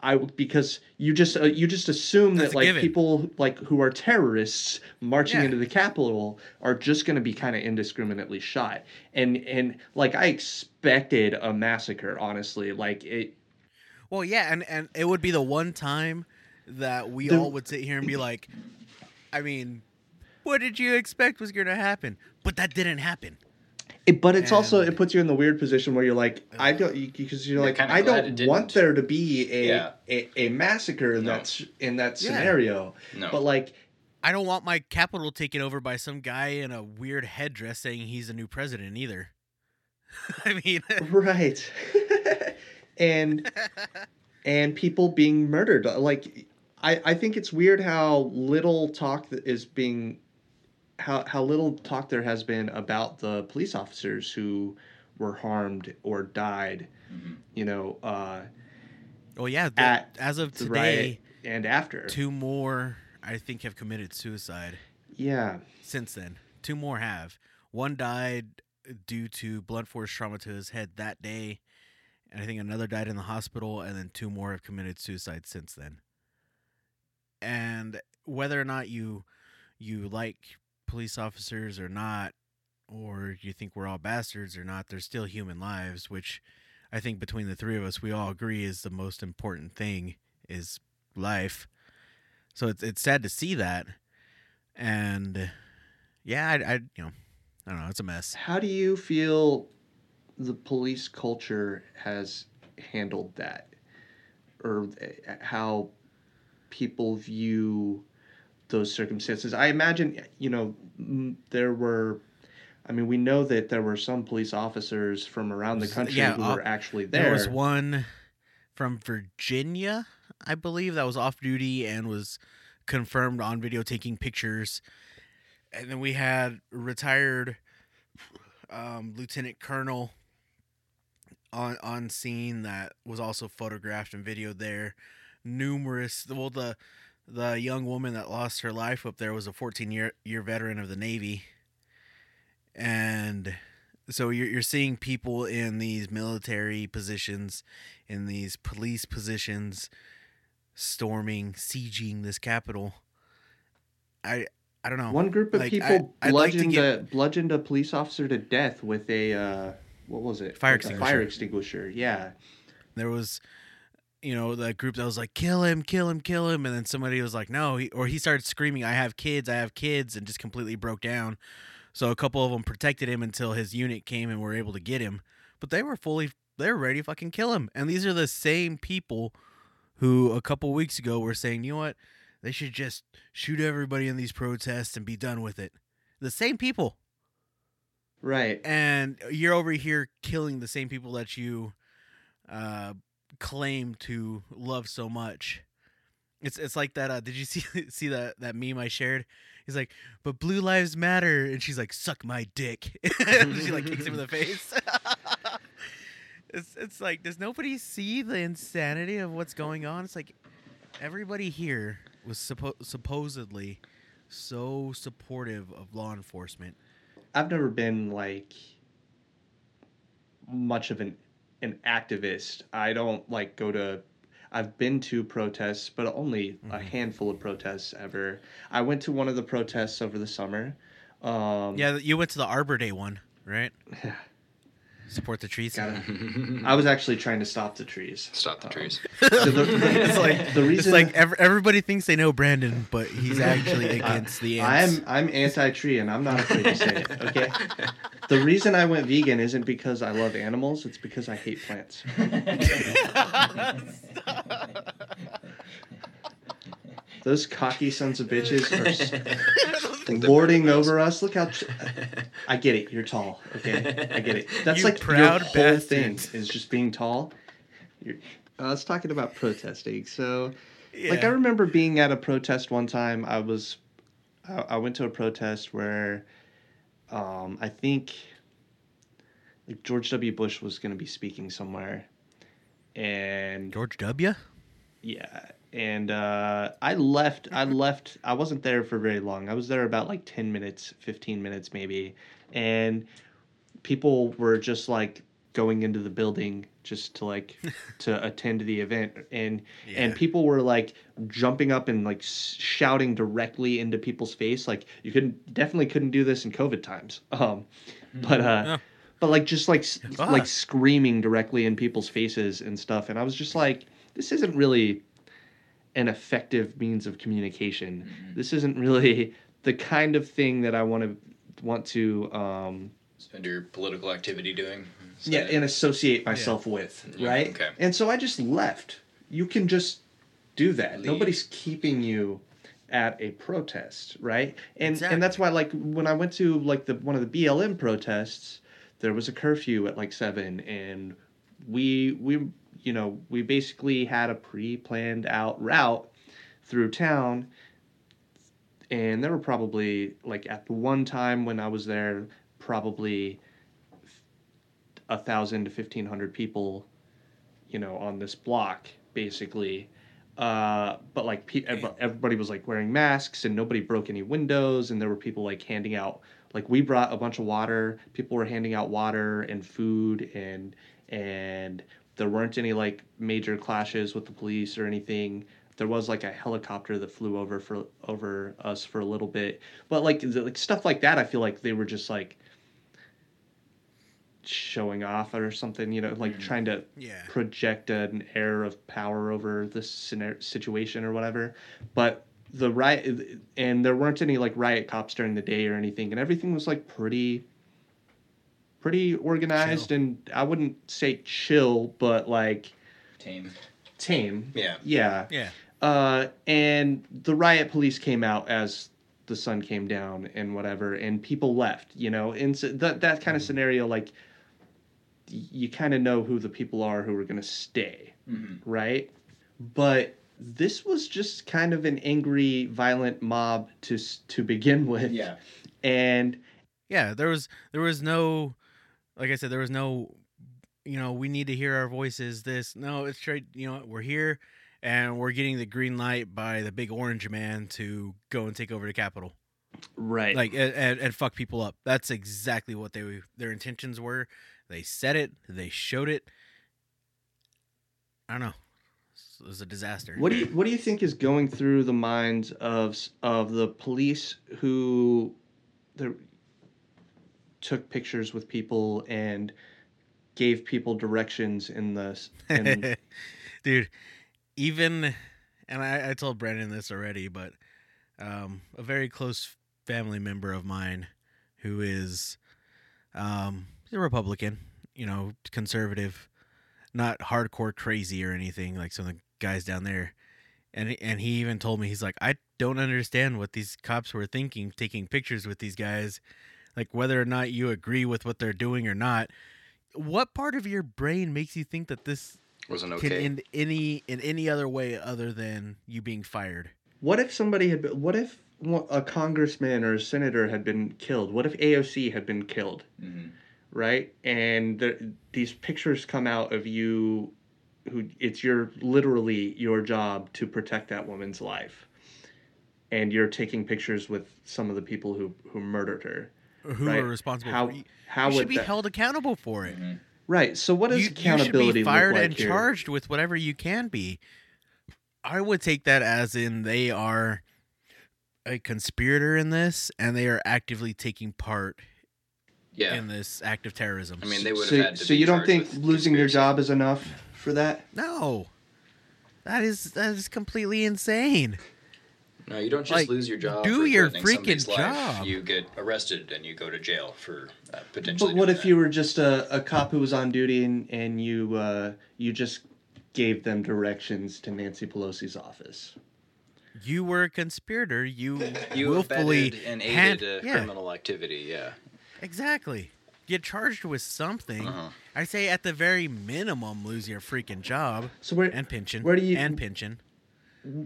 I because you just uh, you just assume That's that like given. people like who are terrorists marching Yeah. into the Capitol are just going to be kind of indiscriminately shot, and and like I expected a massacre. Honestly, like it. Well, yeah, and and it would be the one time that we The- all would sit here and be like, I mean, what did you expect was going to happen? But that didn't happen. It, but it's also it puts you in the weird position where you're like I don't because you're You're like I don't want there to be a Yeah. a, a massacre in No. that in that Yeah. scenario. No. But like I don't want my Capitol taken over by some guy in a weird headdress saying he's a new president either. I mean, right, and and people being murdered. Like I I think it's weird how little talk that is being how how little talk there has been about the police officers who were harmed or died. Mm-hmm. You know, uh, well, yeah, the- At as of today, and after. two more I think have committed suicide Yeah. since then. Two more have. One died due to blunt force trauma to his head that day, and I think another died in the hospital, and then two more have committed suicide since then. And whether or not you you like police officers or not, or you think we're all bastards or not, they're still human lives, which I think between the three of us we all agree is the most important thing is life. So it's it's sad to see that, and yeah, I, I you know I don't know, it's a mess. How do you feel the police culture has handled that? Or uh, how people view those circumstances? I imagine, you know, there were. I mean, we know that there were some police officers from around the country Yeah, who uh, were actually there. There was one from Virginia, I believe, that was off duty and was confirmed on video taking pictures. And then we had retired um, Lieutenant Colonel on on scene that was also photographed and videoed there. Numerous, well, the the young woman that lost her life up there was a 14 year year veteran of the Navy, and so you're you're seeing people in these military positions, in these police positions, storming, sieging this Capitol. I I don't know. One group of Like, people I- I'd like bludgeoned, get- a, bludgeoned a police officer to death with a uh, what was it? Fire Like a Fire extinguisher. extinguisher. Yeah. there was you know that group that was like kill him kill him kill him and then somebody was like no he, or he started screaming i have kids i have kids and just completely broke down. So a couple of them protected him until his unit came and were able to get him. But they were fully they were ready to fucking kill him. And these are the same people who a couple weeks ago were saying you know what? They should just shoot everybody in these protests and be done with it. The same people. Right. and you're over here killing the same people that you uh, claim to love so much. It's it's like that. Uh, did you see see that that meme I shared? He's like, "But blue lives matter," and she's like, "Suck my dick." she like kicks him in the face. it's it's like, does nobody see the insanity of what's going on? It's like everybody here was suppo- supposedly so supportive of law enforcement. I've never been like much of an an activist. I don't like go to I've been to protests, but only a Mhm. handful of protests ever. I went to one of the protests over the summer. Um Yeah, you went to the Arbor Day one, right? Support the trees. gotta- I was actually trying to stop the trees. Stop the Um, trees. the- the- it's like the it's reason like ev- everybody thinks they know Brandon, but he's actually against the ants. I'm I'm anti-tree and I'm not afraid to say it. Okay. The reason I went vegan isn't because I love animals. It's because I hate plants. Those cocky sons of bitches are s- lording over us. Look how. Ch- I get it. You're tall. Okay, I get it. That's You like proud your whole thing bastards. is just being tall. You're, I was talking about protesting. So, like, I remember being at a protest one time. I was, I, I went to a protest where, um, I think, like George W. Bush was going to be speaking somewhere, and George W. yeah, and uh, I left. I left. I wasn't there for very long. I was there about like ten minutes, fifteen minutes maybe, and people were just like going into the building just to like to attend the event and and people were like jumping up and like shouting directly into people's face like you couldn't definitely couldn't do this in covid times um but uh Yeah. but like just like Ah. like screaming directly in people's faces and stuff and i was just like this isn't really an effective means of communication this isn't really the kind of thing that i want to want to um Spend your political activity doing. yeah and associate myself with Yeah, right okay. and so i just left you can just do that Leave. nobody's keeping you at a protest right and Exactly. and that's why like when i went to like the one of the blm protests there was a curfew at like seven and we we you know we basically had a pre-planned out route through town and there were probably like at the one time when i was there probably a thousand to fifteen hundred people, you know, on this block basically. Uh, but like pe- everybody was like wearing masks and nobody broke any windows and there were people like handing out like we brought a bunch of water. People were handing out water and food and and there weren't any like major clashes with the police or anything. There was like a helicopter that flew over for over us for a little bit, but like the, like stuff like that, I feel like they were just like showing off or something, you know, like mm. trying to Yeah. project an air of power over the situation or whatever. But the riot, and there weren't any like riot cops during the day or anything, and everything was like pretty, pretty organized, Chill. and I wouldn't say chill, but like Tame. tame. Yeah. Yeah. Yeah. Uh, and the riot police came out as the sun came down and whatever, and people left. You know, and so that that kind of scenario, like you kind of know who the people are who are going to stay, Mm-hmm. right? But this was just kind of an angry, violent mob to to begin with. Yeah. and Yeah, there was there was no like I said, there was no you know, we need to hear our voices, this no, it's straight you know, we're here and we're getting the green light by the big orange man to go and take over the Capitol. right, Like and, and, and fuck people up. That's exactly what they their intentions were. They said it, they showed it. I don't know. It was a disaster. What do you what do you think is going through the minds of of the police who the, took pictures with people and gave people directions in the in, dude even and I, I told brandon this already but um, a very close family member of mine who is um, a republican you know conservative not hardcore crazy or anything like some of the guys down there. And and he even told me he's like i don't understand what these cops were thinking taking pictures with these guys like whether or not you agree with what they're doing or not what part of your brain makes you think that this Wasn't can okay. end any in any other way other than you being fired. what if somebody had been, what if a congressman or a senator had been killed what if AOC had been killed Mhm. right and there, these pictures come out of you who it's your literally your job to protect that woman's life and you're taking pictures with some of the people who who murdered her Or who Right. are responsible how for you. how you should be that, held accountable for it. Mhm. right so what is does you, accountability you should be fired like and here? charged with whatever you can be. I would take that as in they are a conspirator in this and they are actively taking part Yeah. in this act of terrorism. I mean, they would have so, had to so be you don't think losing your job is enough for that no. That is that is completely insane. No, you don't just Like, lose your job. do for your freaking somebody's life. job. You get arrested and you go to jail for uh, potentially. but what doing if that. you were just a, a cop who was on duty and, and you uh, you just gave them directions to Nancy Pelosi's office You were a conspirator. You, you willfully and aided had- uh, yeah. criminal activity? Yeah. Exactly. Get charged with something. Uh-huh. I say at the very minimum lose your freaking job so where and pension. Where do you- and pension?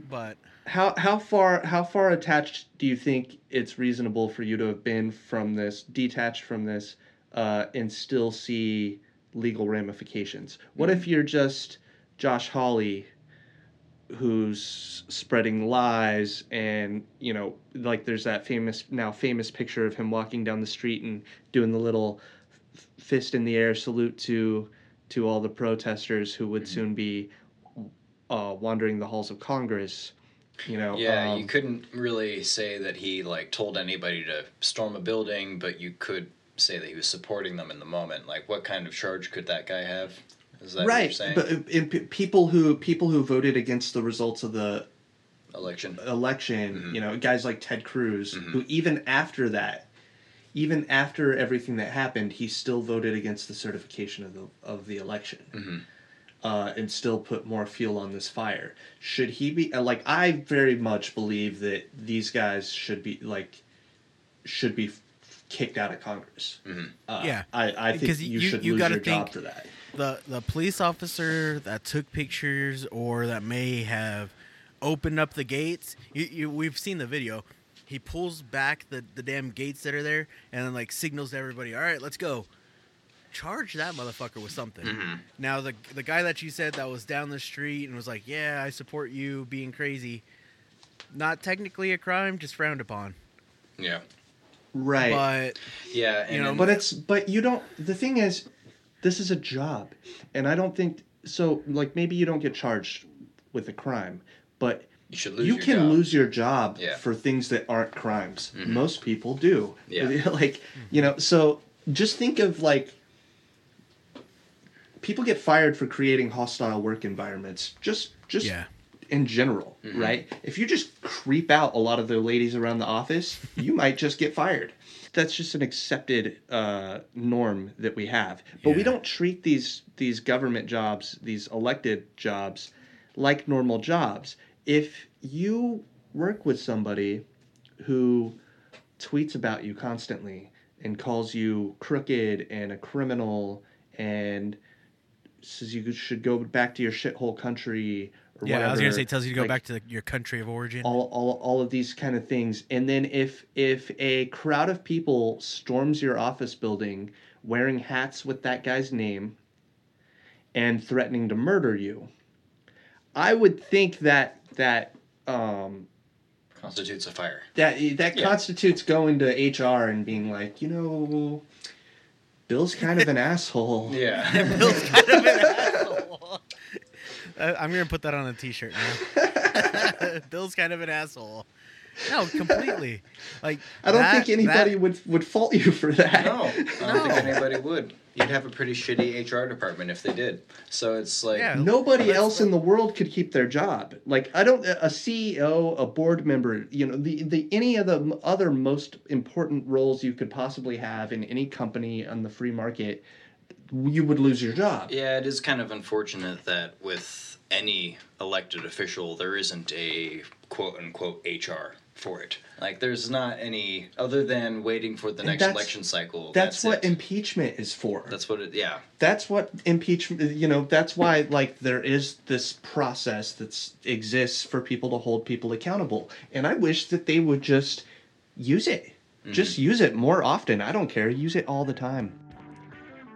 But how how far how far attached do you think it's reasonable for you to have been from this detached from this uh, and still see legal ramifications? What if you're just josh hawley who's spreading lies and you know like there's that famous now famous picture of him walking down the street and doing the little f- fist in the air salute to to all the protesters who would soon be uh, wandering the halls of Congress. You know, Yeah, um, you couldn't really say that he like told anybody to storm a building, but you could say that he was supporting them in the moment. Like, what kind of charge could that guy have? Is that what you're right, saying? but uh, p- people who people who voted against the results of the Election. election, Mm-hmm. you know, guys like Ted Cruz, who even after that, even after everything that happened, he still voted against the certification of the of the election, Mm-hmm. Uh, and still put more fuel on this fire. Should he be uh, like? I very much believe that these guys should be like, should be f- kicked out of Congress. Mm-hmm. Uh, Yeah. I, I think you, you- should you lose gotta your job think- for that. the the police officer that took pictures or that may have opened up the gates. You, you, we've seen the video. He pulls back the, the damn gates that are there and then like signals to everybody. All right, let's go. Charge that motherfucker with something. Now the the guy that you said that was down the street and was like, "Yeah, I support you being crazy." Not technically a crime, just frowned upon. Yeah. Right. But Yeah, and You know, But it's but you don't. The thing is, this is a job, and I don't think so. Like maybe you don't get charged with a crime, but you should lose you can job. lose your job Yeah. for things that aren't crimes. Mhm. Most people do. Yeah. like you know. So just think of like people get fired for creating hostile work environments. Just just yeah, in general, Mhm. right? If you just creep out a lot of the ladies around the office, you might just get fired. That's just an accepted uh, norm that we have. But we don't treat these these government jobs, these elected jobs, like normal jobs. If you work with somebody who tweets about you constantly and calls you crooked and a criminal and says you should go back to your shithole country or yeah. whatever. I was gonna say, tells you to go like, back to your country of origin. all, all, all of these kind of things and then if if a crowd of people storms your office building wearing hats with that guy's name and threatening to murder you i would think that that um constitutes a fire. that that Yeah. constitutes going to hr and being like you know bill's kind of an asshole Yeah. Bill's kind of an asshole. I'm gonna put that on a T-shirt now. Bill's kind of an asshole. No, completely. Like i don't that- think anybody that- would would fault you for that no, I don't No. think anybody would. You'd have a pretty shitty HR department if they did. So it's like, Yeah. Nobody else in the world could keep their job. Like I don't a CEO, a board member, you know, the the any of the other most important roles you could possibly have in any company on the free market, you would lose your job. Yeah, it is kind of unfortunate that with any elected official, there isn't a quote unquote HR for it. Like, there's not any other than waiting for the next election cycle. That's, what it. impeachment is for. That's what it. Yeah. that's what impeachment you know that's why like there is this process that exists for people to hold people accountable and i wish that they would just use it mm-hmm. just use it more often i don't care use it all the time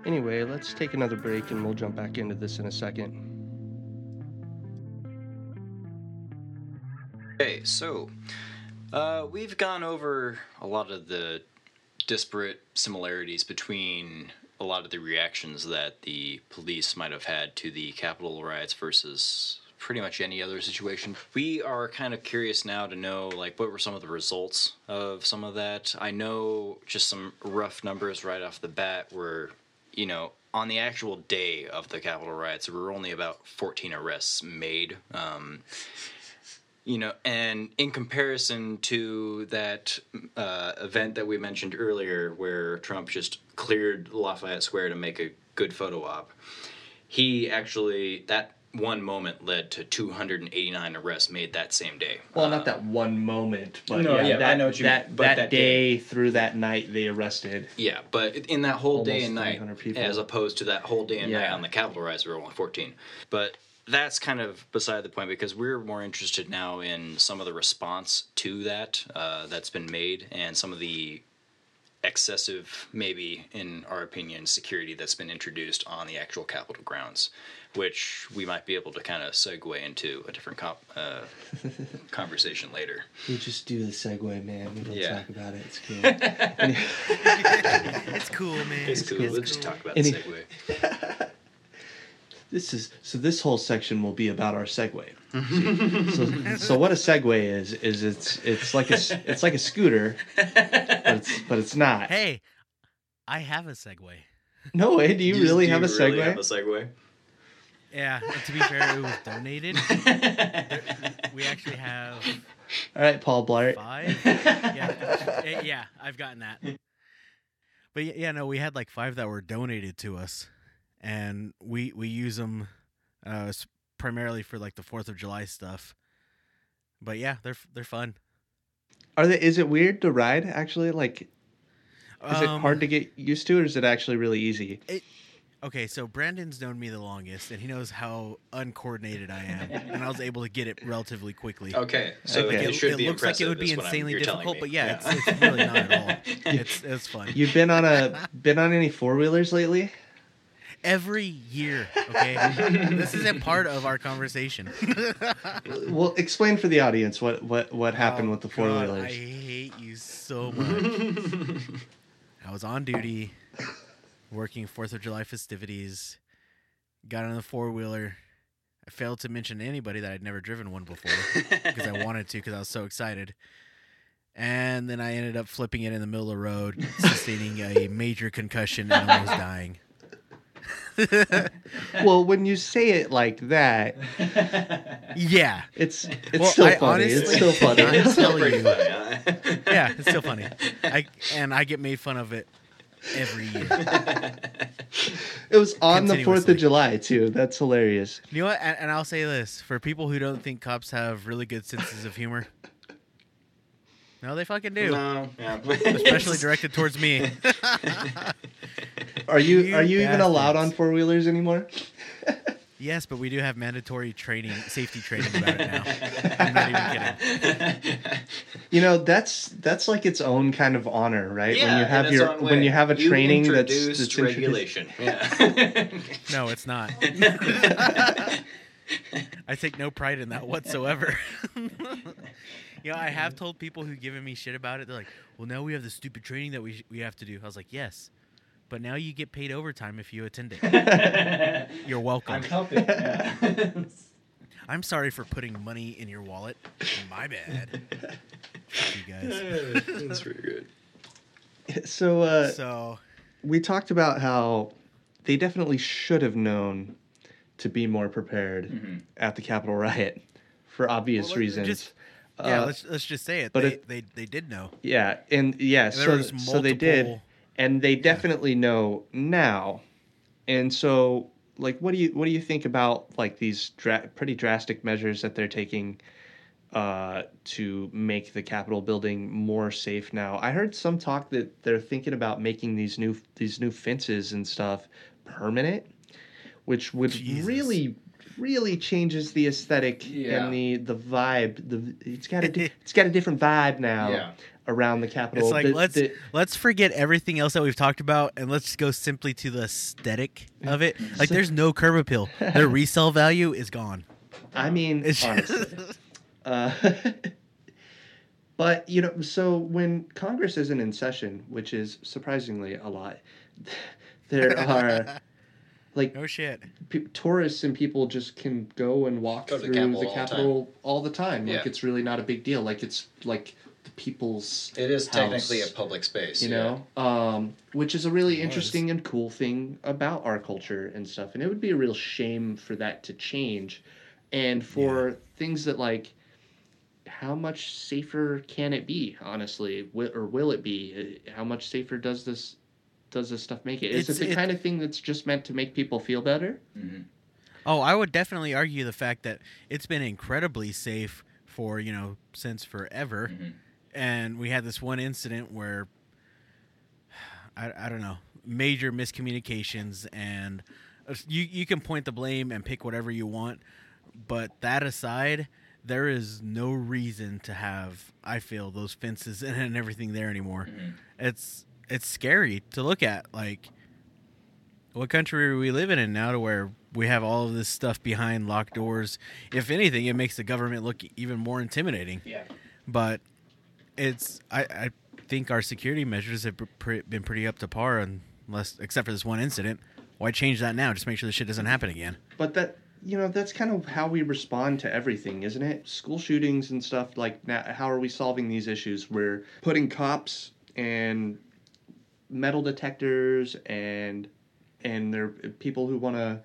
anyway let's take another break and we'll jump back into this in a second Okay, so uh, we've gone over a lot of the disparate similarities between a lot of the reactions that the police might have had to the Capitol riots versus pretty much any other situation. We are kind of curious now to know like what were some of the results of some of that. I know just some rough numbers right off the bat were, you know, on the actual day of the Capitol riots, there were only about 14 arrests made. Um, you know, and in comparison to that uh, event that we mentioned earlier, where Trump just cleared Lafayette Square to make a good photo op, he actually that one moment led to 289 arrests made that same day. well Uh, not that one moment but No, yeah, yeah, I that, know what you that, mean, but that, that day, through that night they arrested Yeah, but in that whole day and night, people. as opposed to that whole day and night on the Capitol riots, there were only 14. But that's kind of beside the point because we're more interested now in some of the response to that uh, that's been made and some of the excessive, maybe in our opinion, security that's been introduced on the actual Capitol grounds. which we might be able to kind of segue into a different comp, uh, conversation later. We just do the segue, man. We don't Yeah. talk about it. It's cool. it's cool, man. It's cool. We'll just talk about Any- the segue. this is so. This whole section will be about our segue. so, so what a segue is is it's it's like a s- it's like a scooter, but it's but it's not. Hey, I have a Segway. No way. Do you, really do have a you really segue? have a segue? Yeah, to be fair, it was donated. We actually have All right, Paul Blart. five. Yeah, eh, yeah, I've gotten that. But yeah, no, we had like five that were donated to us, and we we use them uh, primarily for like the Fourth of July stuff. But yeah, they're they're fun. Are they? Is it weird to ride? Actually, like, is it Um, hard to get used to, or is it actually really easy? Okay, so Brandon's known me the longest, and he knows how uncoordinated I am, and I was able to get it relatively quickly. Okay, so Okay. it, It, should it be looks like it would be is what I'm- insanely difficult, me. but yeah, It's, it's really not at all. It's it's fun. You've been on a been on any four wheelers lately? Every year, okay. this isn't part of our conversation. Well, explain for the audience what what what oh, happened Oh, with the four God, I hate you so much. I was on duty, working Fourth of July festivities. Got on the four wheeler. I failed to mention to anybody that I'd never driven one before because I wanted to because I was so excited. And then I ended up flipping it in the middle of the road, sustaining a major concussion and almost dying. Well, when you say it like that, Yeah, it's it's Well, still I funny. it's still funny. I It's still tell pretty you. funny. Yeah, it's still funny. I and I get made fun of it every year. it was on the Fourth of July too. That's hilarious. You know what? And, and I'll say this for people who don't think cops have really good senses of humor. No, they fucking do. No, yeah. Especially directed towards me. Are you, You are you even allowed on four wheelers anymore? yes, but we do have mandatory training, safety training about it now. I'm not even kidding. You know, that's that's like its own kind of honor, right? Yeah, when you in have your when you have a You training that's, that's introduced- regulation. Yeah. No, it's not. I take no pride in that whatsoever. you know, I have told people who've given me shit about it. They're like, "Well, now we have the stupid training that we we have to do." I was like, "Yes, but now you get paid overtime if you attend it. You're welcome." I'm helping. Yeah. I'm sorry for putting money in your wallet. My bad. You guys. That's pretty good. So, uh, So we talked about how they definitely should have known to be more prepared Mm-hmm. at the Capitol riot for obvious Well, let- reasons. just- yeah, Uh, let's let's just say it. but they, it- they they did know. yeah, and yeah, And so was so they did, and they definitely know now. And so, like, what do you what do you think about like these dra- pretty drastic measures that they're taking uh, to make the Capitol building more safe now? I heard some talk that they're thinking about making these new these new fences and stuff permanent, which would Jesus. really really changes the aesthetic Yeah. and the the vibe. The it's got a di- it's got a different vibe now Yeah. around the Capitol. It's like The- let's the- let's forget everything else that we've talked about and let's go simply to the aesthetic of it. Like there's no curb appeal. Their resale value is gone. I mean, It's honestly. Uh, but you know, so when Congress isn't in session, which is surprisingly a lot, there are like no shit. pe- tourists and people just can go and walk Go to the through Capitol the all the all the time. Like Yeah. it's really not a big deal. Like it's like the people's It is technically a public space. you yeah. know um, which is a really It was. interesting and cool thing about our culture and stuff and it would be a real shame for that to change and for things that like how much safer can it be honestly Wi- or will it be Uh, how much safer does this does this stuff make it is It's- it the it- kind of thing that's just meant to make people feel better Oh, I would definitely argue the fact that it's been incredibly safe for, you know, since forever. Mhm. And we had this one incident where I, I don't know, major miscommunications and uh, you you can point the blame and pick whatever you want, but that aside, there is no reason to have I feel those fences and, and everything there anymore. Mhm. It's it's scary to look at like what country are we living in now to where we have all of this stuff behind locked doors? If anything, it makes the government look even more intimidating. Yeah. But it's I, I think our security measures have pre- been pretty up to par, unless except for this one incident. Why change that now? Just make sure this shit doesn't happen again. But that you know that's kind of how we respond to everything, isn't it? School shootings and stuff like now, how are we solving these issues? We're putting cops and metal detectors and and there are people who want to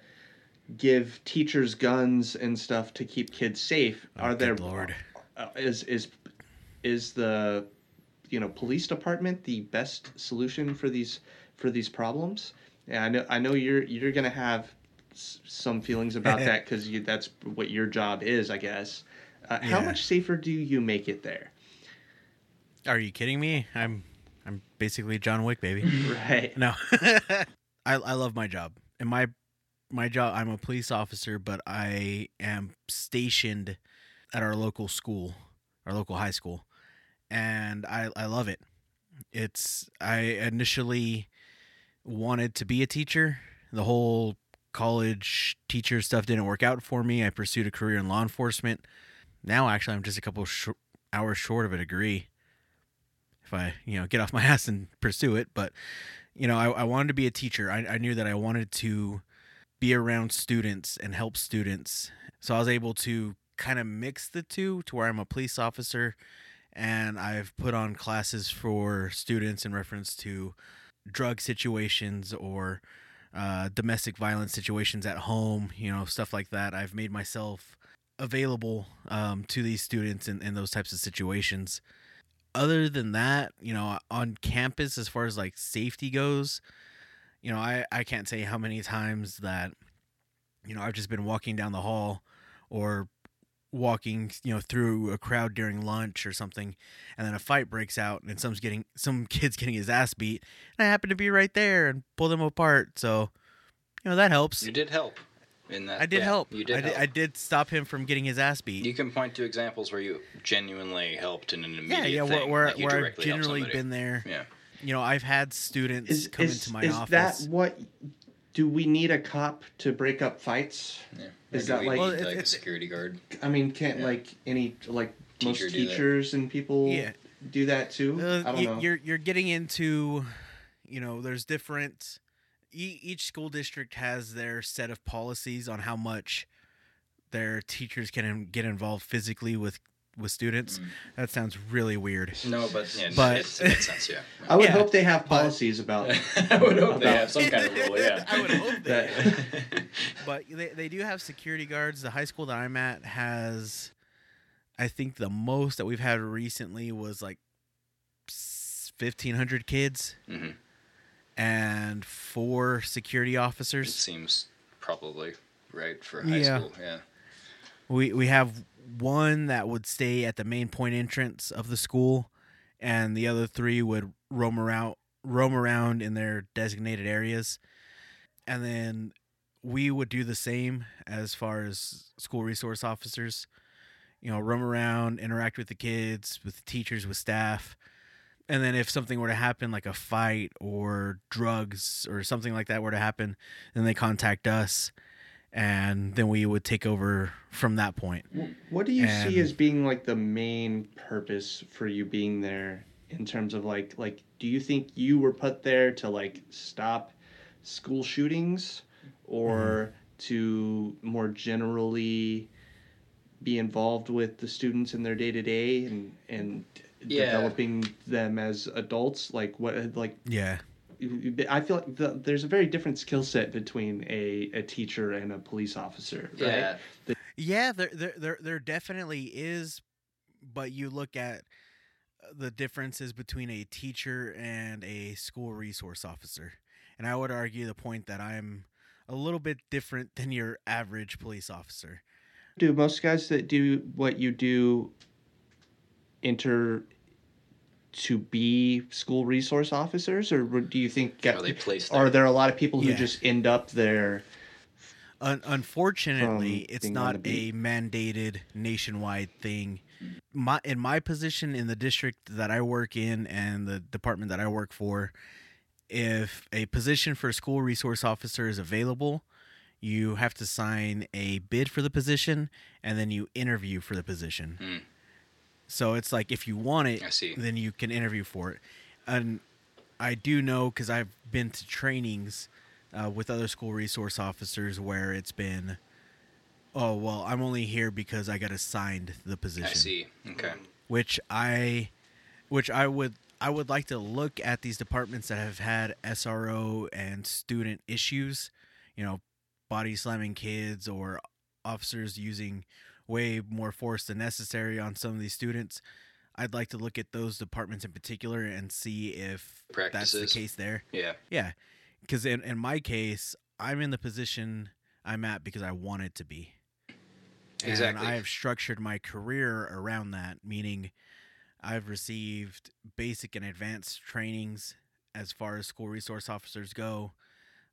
give teachers guns and stuff to keep kids safe. Oh, are there Lord. uh, is is is the you know police department the best solution for these for these problems? Yeah, I know I know you're you're gonna have s- some feelings about that because you that's what your job is, I guess. Uh, How much safer do you make it there? Are you kidding me? I'm I'm basically John Wick, baby. Right. No, I I love my job, and my my job. I'm a police officer, but I am stationed at our local school, our local high school, and I I love it. It's I initially wanted to be a teacher. The whole college teacher stuff didn't work out for me. I pursued a career in law enforcement. Now, actually, I'm just a couple sh- hours short of a degree. If I, you know, get off my ass and pursue it, but you know, I, I wanted to be a teacher. I, I knew that I wanted to be around students and help students. So I was able to kind of mix the two to where I'm a police officer and I've put on classes for students in reference to drug situations or uh, domestic violence situations at home, you know, stuff like that. I've made myself available um, to these students in, in those types of situations. Other than that, you know, on campus, as far as like safety goes, you know, I, I can't say how many times that, you know, I've just been walking down the hall or walking, you know, through a crowd during lunch or something, and then a fight breaks out and some's getting some kid's getting his ass beat, and I happen to be right there and pull them apart. So, you know, that helps. You did help. In that, I did yeah, help. You did. I, did. I did stop him from getting his ass beat. You can point to examples where you genuinely helped in an immediate yeah, yeah, where, thing. where, like you where I've generally been there. Yeah. You know, I've had students Is come is, into my is office. that what? Do we need a cop to break up fights? yeah. Is that like- Well, like it- a security guard? I mean, can't Yeah. like any like Teacher most do that. teachers and people Yeah. do that too? Uh, I don't you, know. You're you're getting into, you know, there's different. E- each school district has their set of policies on how much their teachers can get involved physically with with students. Mm. That sounds really weird. No, but yeah, But- it, it makes sense. Yeah. I would Yeah, hope they have but- policies about I would hope they have some kind of rule. Yeah. I would hope that. that. But they, they do have security guards. The high school that I'm at has, I think the most that we've had recently was like fifteen hundred kids Mhm. And four security It officers. seems probably right for high Yeah. school. Yeah. We we have one that would stay at the main point entrance of the school, and the other three would roam around roam around in their designated areas, and then we would do the same as far as school resource officers. You know, roam around, interact with the kids, with the teachers, with staff. And then if something were to happen, like a fight or drugs or something like that were to happen, then they contact us, and then we would take over from that point. What do you see as being like the main purpose for you being there in terms of like like do you think you were put there to like stop school shootings or mm-hmm. to more generally be involved with the students in their day to day and and Yeah. developing them as adults like what like Yeah. I feel like the, there's a very different skill set between a, a teacher and a police officer, right? Yeah. Yeah, there, there, there, there definitely is, but you look at uh, the differences between a teacher and a school resource officer, and I would argue the point that I'm a little bit different than your average police officer. Do most guys that do what you do enter to be school resource officers, or do you think Are they placed are there? there a lot of people who Yeah. just end up there? Un- unfortunately, it's not a mandated nationwide thing. My in my position in the district that I work in and the department that I work for, if a position for a school resource officer is available, you have to sign a bid for the position and then you interview for the position. Hmm. So it's like if you want it, I see. then you can interview for it. And I do know because I've been to trainings uh, with other school resource officers where it's been, oh well, I'm only here because I got assigned the position I see. Okay. which I which I would I would like to look at these departments that have had SRO and student issues, you know, body slamming kids or officers using way more force than necessary on some of these students. I'd like to look at those departments in particular and see if that's the case there. Yeah. Yeah. Cuz in in my case, I'm in the position I'm at because I wanted to be. Exactly. And I have structured my career around that, meaning I've received basic and advanced trainings as far as school resource officers go.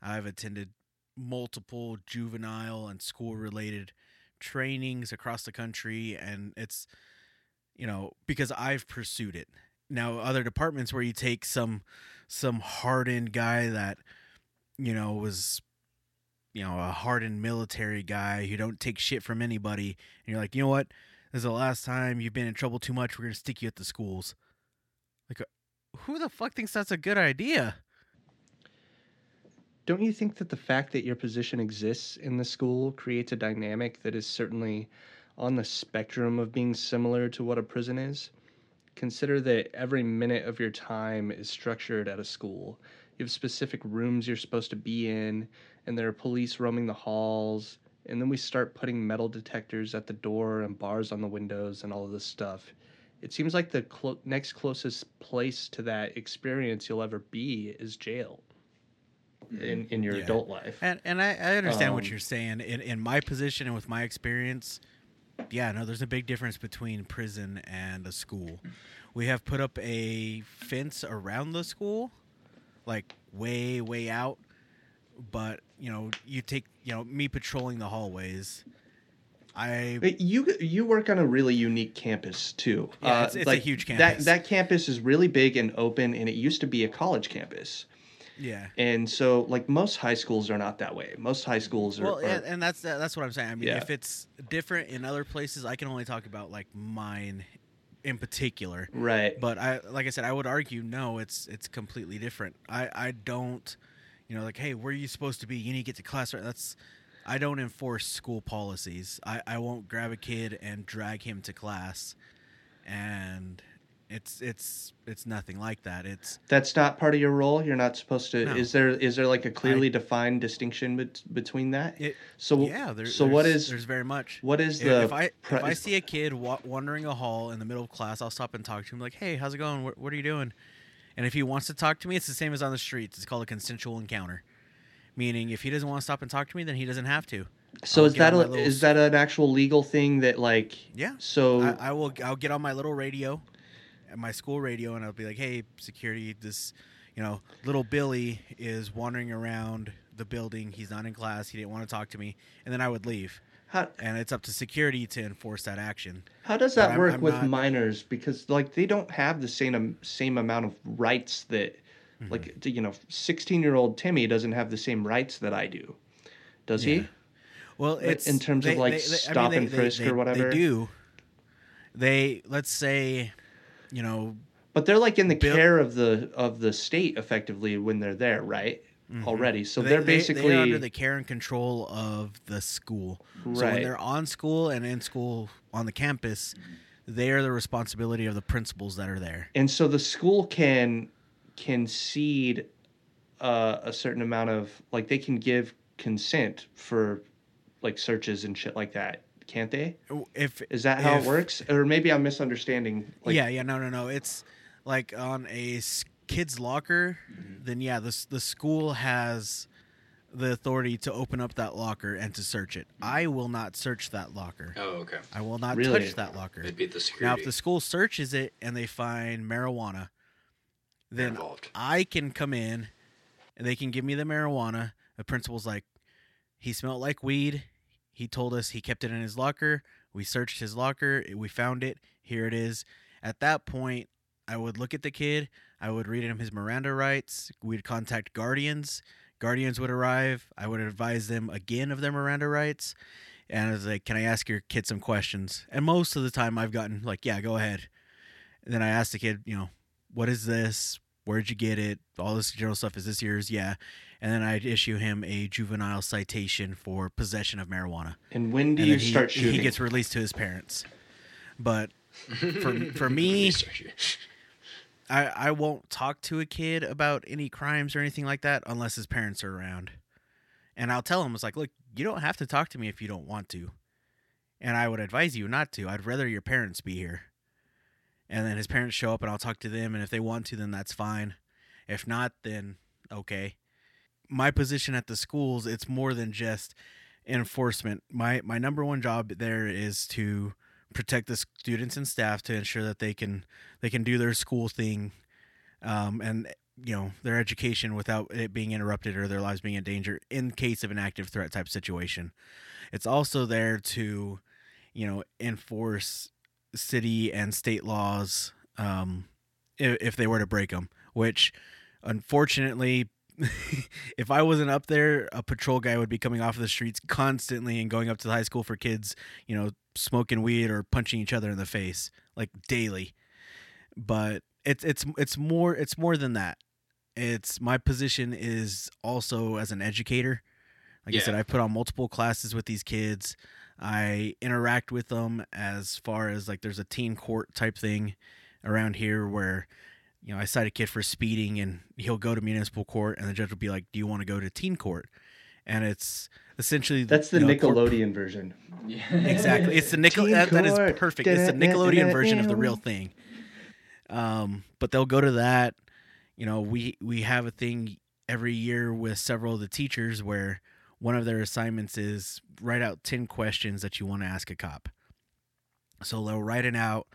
I've attended multiple juvenile and school related trainings across the country and it's you know because I've pursued it. Now other departments where you take some some hardened guy that you know was you know a hardened military guy who don't take shit from anybody and you're like you know what? This is the last time you've been in trouble too much we're gonna stick you at the schools. Like uh, who the fuck thinks that's a good idea Don't you think that the fact that your position exists in the school creates a dynamic that is certainly on the spectrum of being similar to what a prison is? Consider that every minute of your time is structured at a school. You have specific rooms you're supposed to be in, and there are police roaming the halls, and then we start putting metal detectors at the door and bars on the windows and all of this stuff. It seems like the clo- next closest place to that experience you'll ever be is jail in, in your Yeah. adult life. and and I, I understand what Um, you're saying in in my position and with my experience yeah no there's a big difference between prison and a school we have put up a fence around the school like way way out but you know you take you know me patrolling the hallways i You you work on a really unique campus too. Uh, Yeah, it's- it's a huge That campus. that campus is really big and open, and it used to be a college campus. Yeah And so, like most high schools are not that way. Most high schools are. well and, and that's that's what i'm saying i mean Yeah. if it's different in other places i can only talk about like mine in particular right. but i like i said i would argue no it's it's completely different i i don't you know like hey where are you supposed to be you need to get to class right that's i don't enforce school policies i i won't grab a kid and drag him to class and it's it's it's nothing like that it's That's not part of your role. You're not supposed to. No. Is there is there like a clearly defined distinction bet- between that? it so yeah there, so what there's- very much what is If- the if I if I see a kid wa- wandering a hall in the middle of class, I'll stop and talk to him. Like, hey, how's it going? What, what are you doing? And if he wants to talk to me, it's the same as on the streets. It's called a consensual encounter, meaning if he doesn't want to stop and talk to me, then he doesn't have to. so I'll is that a, little is that an actual legal thing that like Yeah. so I, I will. I'll get on my little radio, at my school radio, and I'll be like, hey, security, this, you know, little Billy is wandering around the building. He's not in class. He didn't want to talk to me, and then I would leave. how And it's up to security to enforce that action. how does that I'm- work I'm with not- minors because like they don't have the same same amount of rights that Mm-hmm. like you know 16 year old Timmy doesn't have the same rights that I do. Does Yeah. he? Well, it's in terms of, like, stop and frisk or whatever? They do. They let's say, you know, But they're like in the care of the of the state effectively when they're there, right? Already, so they, they're they- they basically are under the care and control of the school. Right. So when they're on school and in school on the campus, they are the responsibility of the principals that are there. and so the school can can cede uh, a certain amount of like they can give consent for like searches and shit like that, can't they? Oh, if Is that how if- it works? Or maybe I'm misunderstanding. Like, yeah, yeah, no, no, no. It's like on a kid's locker. Mm-hmm. Then yeah, the the school has the authority to open up that locker and to search it. Mm-hmm. I will not search that locker. Oh, okay. I will not Really? touch that locker. It'd be the security. Now, if the school searches it and they find marijuana, then involved. I can come in and they can give me the marijuana. The principal's like, he smelled like weed. He told us he kept it in his locker. We searched his locker. Eh, we found it. Here it is. At that point, I would look at the kid. I would read him his Miranda rights. We'd contact guardians. Guardians would arrive. I would advise them again of their Miranda rights. And I was like, "Can I ask your kid some questions?" And most of the time, I've gotten like, "Yeah, go ahead." And then I asked the kid, you know, "What is this? Where'd you get it? All this general stuff. Is this yours?" Yeah. And then I'd issue him a juvenile citation for possession of marijuana And when do and you he, start shooting? he gets released to his parents. But for for me, I I won't talk to a kid about any crimes or anything like that unless his parents are around. And I'll tell him it's like, look, you don't have to talk to me if you don't want to. And I would advise you not to. I'd rather your parents be here. And then his parents show up and I'll talk to them and if they want to then that's fine. If not then okay. My position at the schools it's more than just enforcement. My my number one job there is to protect the students and staff to ensure that they can they can do their school thing um, and you know their education without it being interrupted or their lives being in danger in case of an active threat type situation. It's also there to you know enforce city and state laws um, if, if they were to break them, which unfortunately if I wasn't up there, a patrol guy would be coming off of the streets constantly and going up to the high school for kids, you know, smoking weed or punching each other in the face like daily. But it's it's it's more it's more than that. It's my position is also as an educator. Like I said, I put on multiple classes with these kids. I interact with them as far as like there's a teen court type thing around here where you know, I cite a kid for speeding and he'll go to municipal court and the judge will be like, "Do you want to go to teen court?" And it's essentially That's the you know, court- Nickelodeon version. exactly. It's the Nickel. That, that is perfect. It's the Nickelodeon version of the real thing. Um, but they'll go to that. You know, we we have a thing every year with several of the teachers where one of their assignments is write out ten questions that you want to ask a cop. So they'll write it out,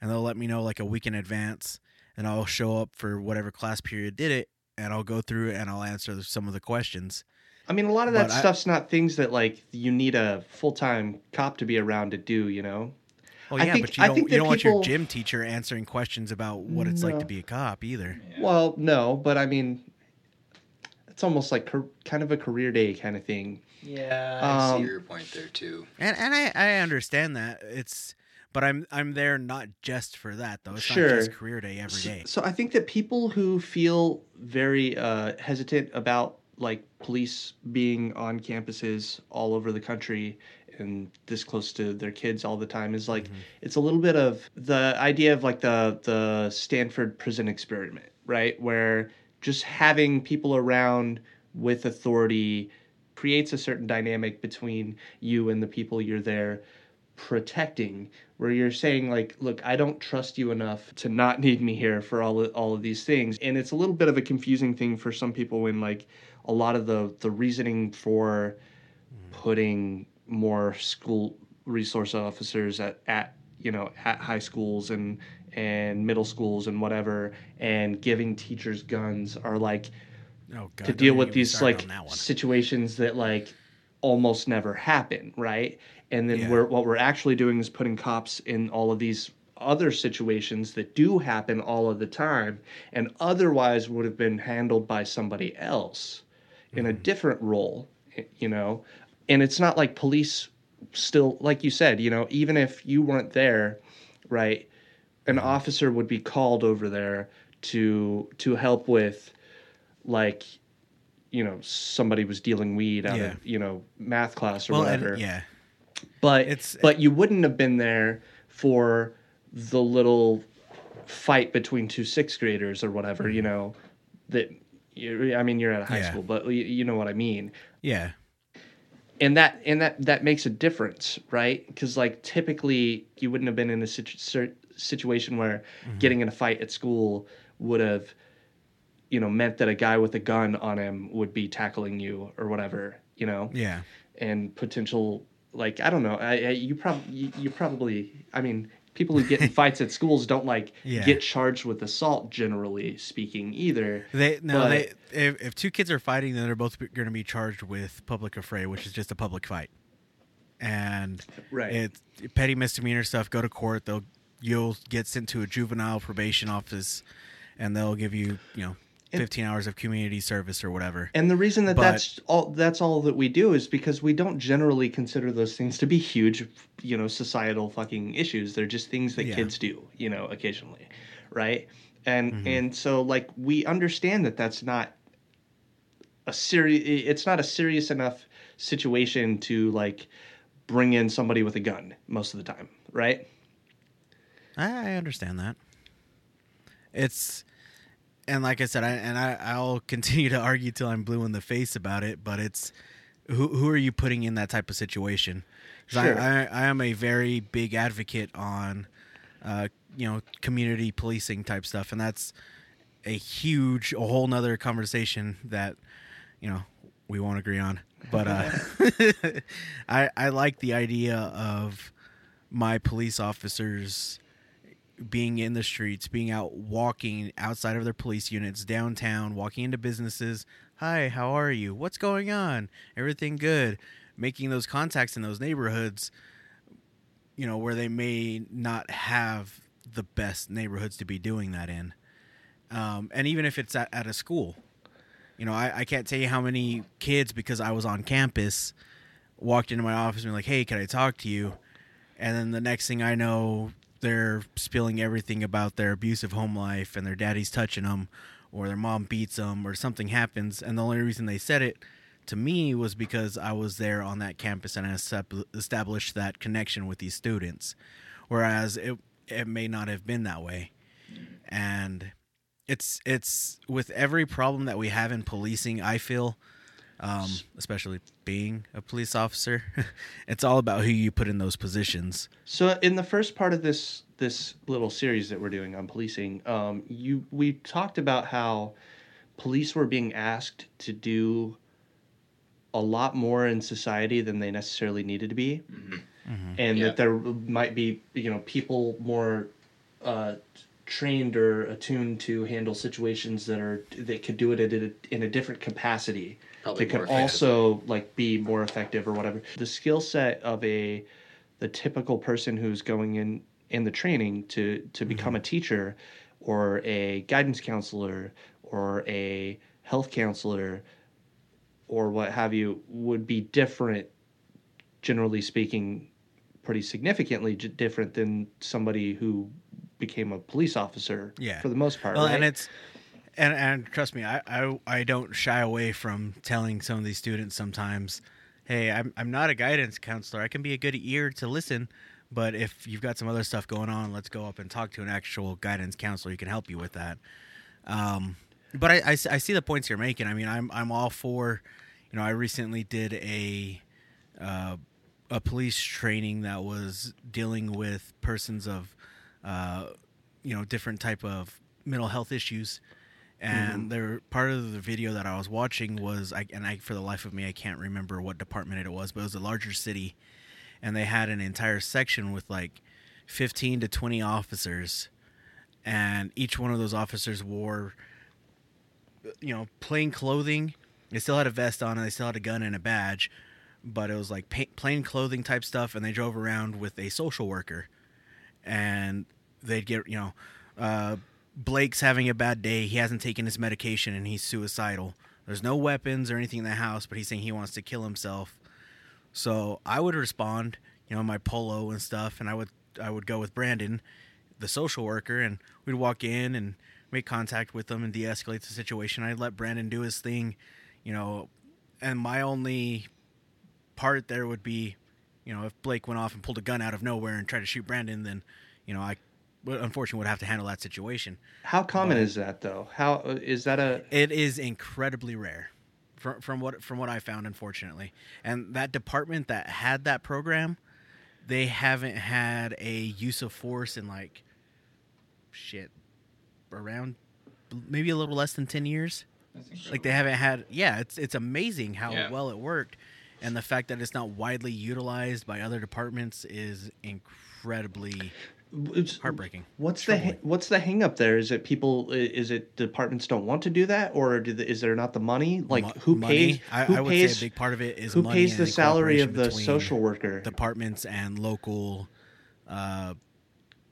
and they'll let me know like a week in advance, and I'll show up for whatever class period did it, and I'll go through it and I'll answer some of the questions. I mean, a lot of that But I- stuff's not things that like you need a full time cop to be around to do. You know. Oh I yeah, think- but you don't think you don't want your gym teacher answering questions about what it's like to be a cop either. Well, no, but I mean, it's almost like car- kind of a career day kind of thing. Yeah, I Um, see your point there too. And and I, I understand that it's but I'm I'm there not just for that though. It's Sure. not just career day every day. So, so I think that people who feel very uh, hesitant about like police being on campuses all over the country and this close to their kids all the time is like Mm-hmm. it's a little bit of the idea of like the the Stanford prison experiment, right? Where just having people around with authority creates a certain dynamic between you and the people you're there protecting where you're saying like look i don't trust you enough to not need me here for all of, all of these things and it's a little bit of a confusing thing for some people when like a lot of the the reasoning for putting more school resource officers at at you know at high schools and and middle schools and whatever and giving teachers guns are like Oh god. to deal with these like situations that like almost never happen, right? And then Yeah. we're what we're actually doing is putting cops in all of these other situations that do happen all of the time and otherwise would have been handled by somebody else in Mm-hmm. a different role, you know. And it's not like police still like you said, you know, even if you weren't there, right? An Mm-hmm. officer would be called over there to to help with like you know somebody was dealing weed out Yeah. of you know math class or well, whatever and, yeah. But It's- but you wouldn't have been there for the little fight between two sixth graders or whatever you know that i mean you're at a high. Yeah. school but you, you know what i mean Yeah. and that and that that makes a difference right because like typically you wouldn't have been in a situ- situation where Mm-hmm. getting in a fight at school would have you know meant that a guy with a gun on him would be tackling you or whatever you know Yeah. and potential like i don't know I, I, you probably you, you probably i mean people who get in fights at schools don't like Yeah. get charged with assault generally speaking either They no, But- they if, if two kids are fighting, then they're both going to be charged with public affray, which is just a public fight. And Right. it's petty misdemeanor stuff. Go to court. They'll you'll get sent to a juvenile probation office, and they'll give you you know 15 hours of community service or whatever. And the reason that But- that's all that's all that we do is because we don't generally consider those things to be huge, you know, societal fucking issues. They're just things that Yeah. kids do, you know, occasionally, right? And Mhm. and so like we understand that that's not a serious it's not a serious enough situation to like bring in somebody with a gun most of the time, right? I understand that. It's and like I said, I and I I'll continue to argue till I'm blue in the face about it. But it's who who are you putting in that type of situation? Sure. I, I I am a very big advocate on, uh, you know, community policing type stuff, and that's a huge, a whole nother conversation that, you know, we won't agree on. But uh, I I like the idea of my police officers being in the streets, being out walking outside of their police units downtown, walking into businesses. Hi, how are you? What's going on? Everything good? Making those contacts in those neighborhoods, you know, where they may not have the best neighborhoods to be doing that in. Um, and even if it's at, at a school, you know, I, I can't tell you how many kids, because I was on campus, walked into my office and were like, hey, can I talk to you? And then the next thing I know, they're spilling everything about their abusive home life and their daddy's touching them or their mom beats them or something happens. And the only reason they said it to me was because I was there on that campus and I established that connection with these students. Whereas it, it may not have been that way. And it's it's with every problem that we have in policing, I feel um, especially being a police officer, it's all about who you put in those positions. So in the first part of this this little series that we're doing on policing, um, you we talked about how police were being asked to do a lot more in society than they necessarily needed to be, and Yeah. that there might be you know people more uh, trained or attuned to handle situations that are that could do it in a, in a different capacity Probably that could also like be more effective or whatever. The skill set of a the typical person who's going in in the training to to mm-hmm. become a teacher or a guidance counselor or a health counselor or what have you would be different generally speaking pretty significantly j- different than somebody who became a police officer Yeah. for the most part Well, right? and it's and and trust me, I, I I don't shy away from telling some of these students sometimes, hey, I'm I'm not a guidance counselor. I can be a good ear to listen, but if you've got some other stuff going on, let's go up and talk to an actual guidance counselor who can help you with that. Um, but I see the points you're making. I mean, I'm I'm all for, you know, I recently did a uh, a police training that was dealing with persons of, uh, you know, different type of mental health issues. And there, part of the video that I was watching was, I, and I, for the life of me, I can't remember what department it was, but it was a larger city, and they had an entire section with like fifteen to twenty officers, and each one of those officers wore, you know, plain clothing. They still had a vest on, and they still had a gun and a badge, but it was like plain clothing type stuff, and they drove around with a social worker, and they'd get you know, uh, Blake's having a bad day. He hasn't taken his medication, and he's suicidal. There's no weapons or anything in the house, but he's saying he wants to kill himself. So I would respond, you know, my polo and stuff, and I would I would go with Brandon, the social worker, and we'd walk in and make contact with them and de-escalate the situation. I'd let Brandon do his thing, you know, and my only part there would be, you know, if Blake went off and pulled a gun out of nowhere and tried to shoot Brandon, then, you know, I unfortunately would have to handle that situation. how common but- is that though how uh, is that a It is incredibly rare, from from what from what I found, unfortunately. And that department that had that program, they haven't had a use of force in like shit around maybe a little less than ten years. Like they haven't had. Yeah, it's it's amazing how Yeah. well it worked, and the fact that it's not widely utilized by other departments is incredibly it's- heartbreaking. What's the troubling. what's the hang up there? Is it people? Is it departments don't want to do that, or do the, is there not the money? Like Mo- who money. pays? I, who I would pays? say a big part of it is who money pays and the the salary of the between social worker? departments and local uh,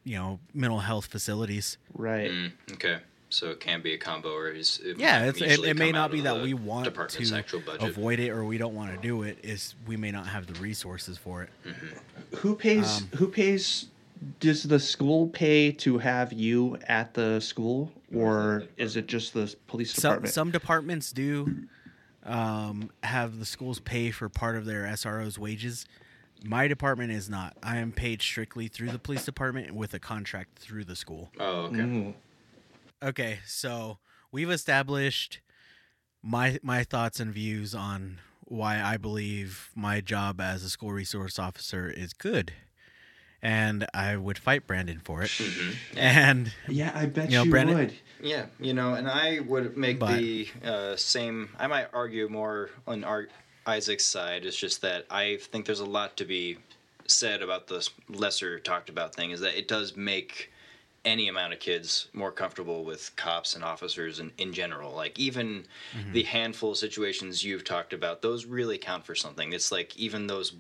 you know mental health facilities. Right. Mm, okay. So it can be a combo, or is it Yeah, it's, it, it may not be that we want to avoid it or we don't want to do it. Is we may not have the resources for it. Who pays? Um, who pays? Does the school pay to have you at the school, or is it just the police Some department? some departments do um, have the schools pay for part of their SRO's wages. My department is not. I am paid strictly through the police department with a contract through the school. oh, okay. Mm. Okay, so we've established my my thoughts and views on why I believe my job as a school resource officer is good. And I would fight Brandon for it. Mm-hmm. And Yeah, I bet You you, Brandon- would. Yeah, you know, and I would make But- the uh, same. I might argue more on Ar- Isaac's side. It's just that I think there's a lot to be said about this lesser talked about thing. Is that it does make any amount of kids more comfortable with cops and officers and in general. Like even the handful of situations you've talked about, those really count for something. It's like even those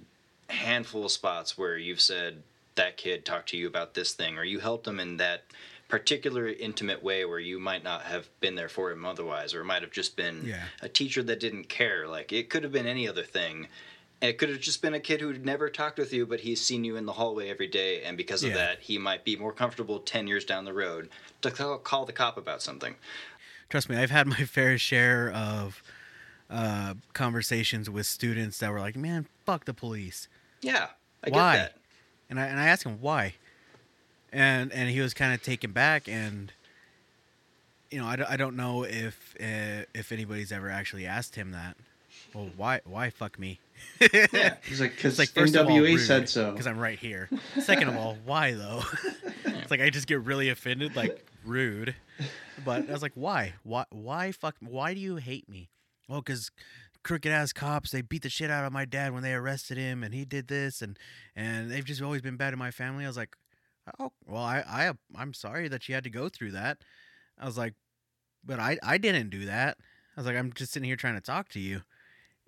handful of spots where you've said that kid talked to you about this thing or you helped them in that particular intimate way where you might not have been there for him otherwise or it might have just been Yeah. a teacher that didn't care like it could have been any other thing it could have just been a kid who'd never talked with you but he's seen you in the hallway every day and because of Yeah. that he might be more comfortable 10 years down the road to call, call the cop about something trust me, I've had my fair share of uh, conversations with students that were like, "Man, fuck the police." yeah i Why? get that And I and I asked him why, and and he was kind of taken back, and you know I, don't- I don't know if uh, if anybody's ever actually asked him that. Well, why why fuck me? yeah He's like, because like NWA said so. because I'm right here. Second of all, why though? it's like I just get really offended, like rude. But I was like, why? Why? Why fuck? Why do you hate me? Well, because crooked ass cops they beat the shit out of my dad when they arrested him, and he did this, and and they've just always been bad to my family. I was like, oh well, I I I'm sorry that you had to go through that. I was like, but I I didn't do that. I was like, I'm just sitting here trying to talk to you,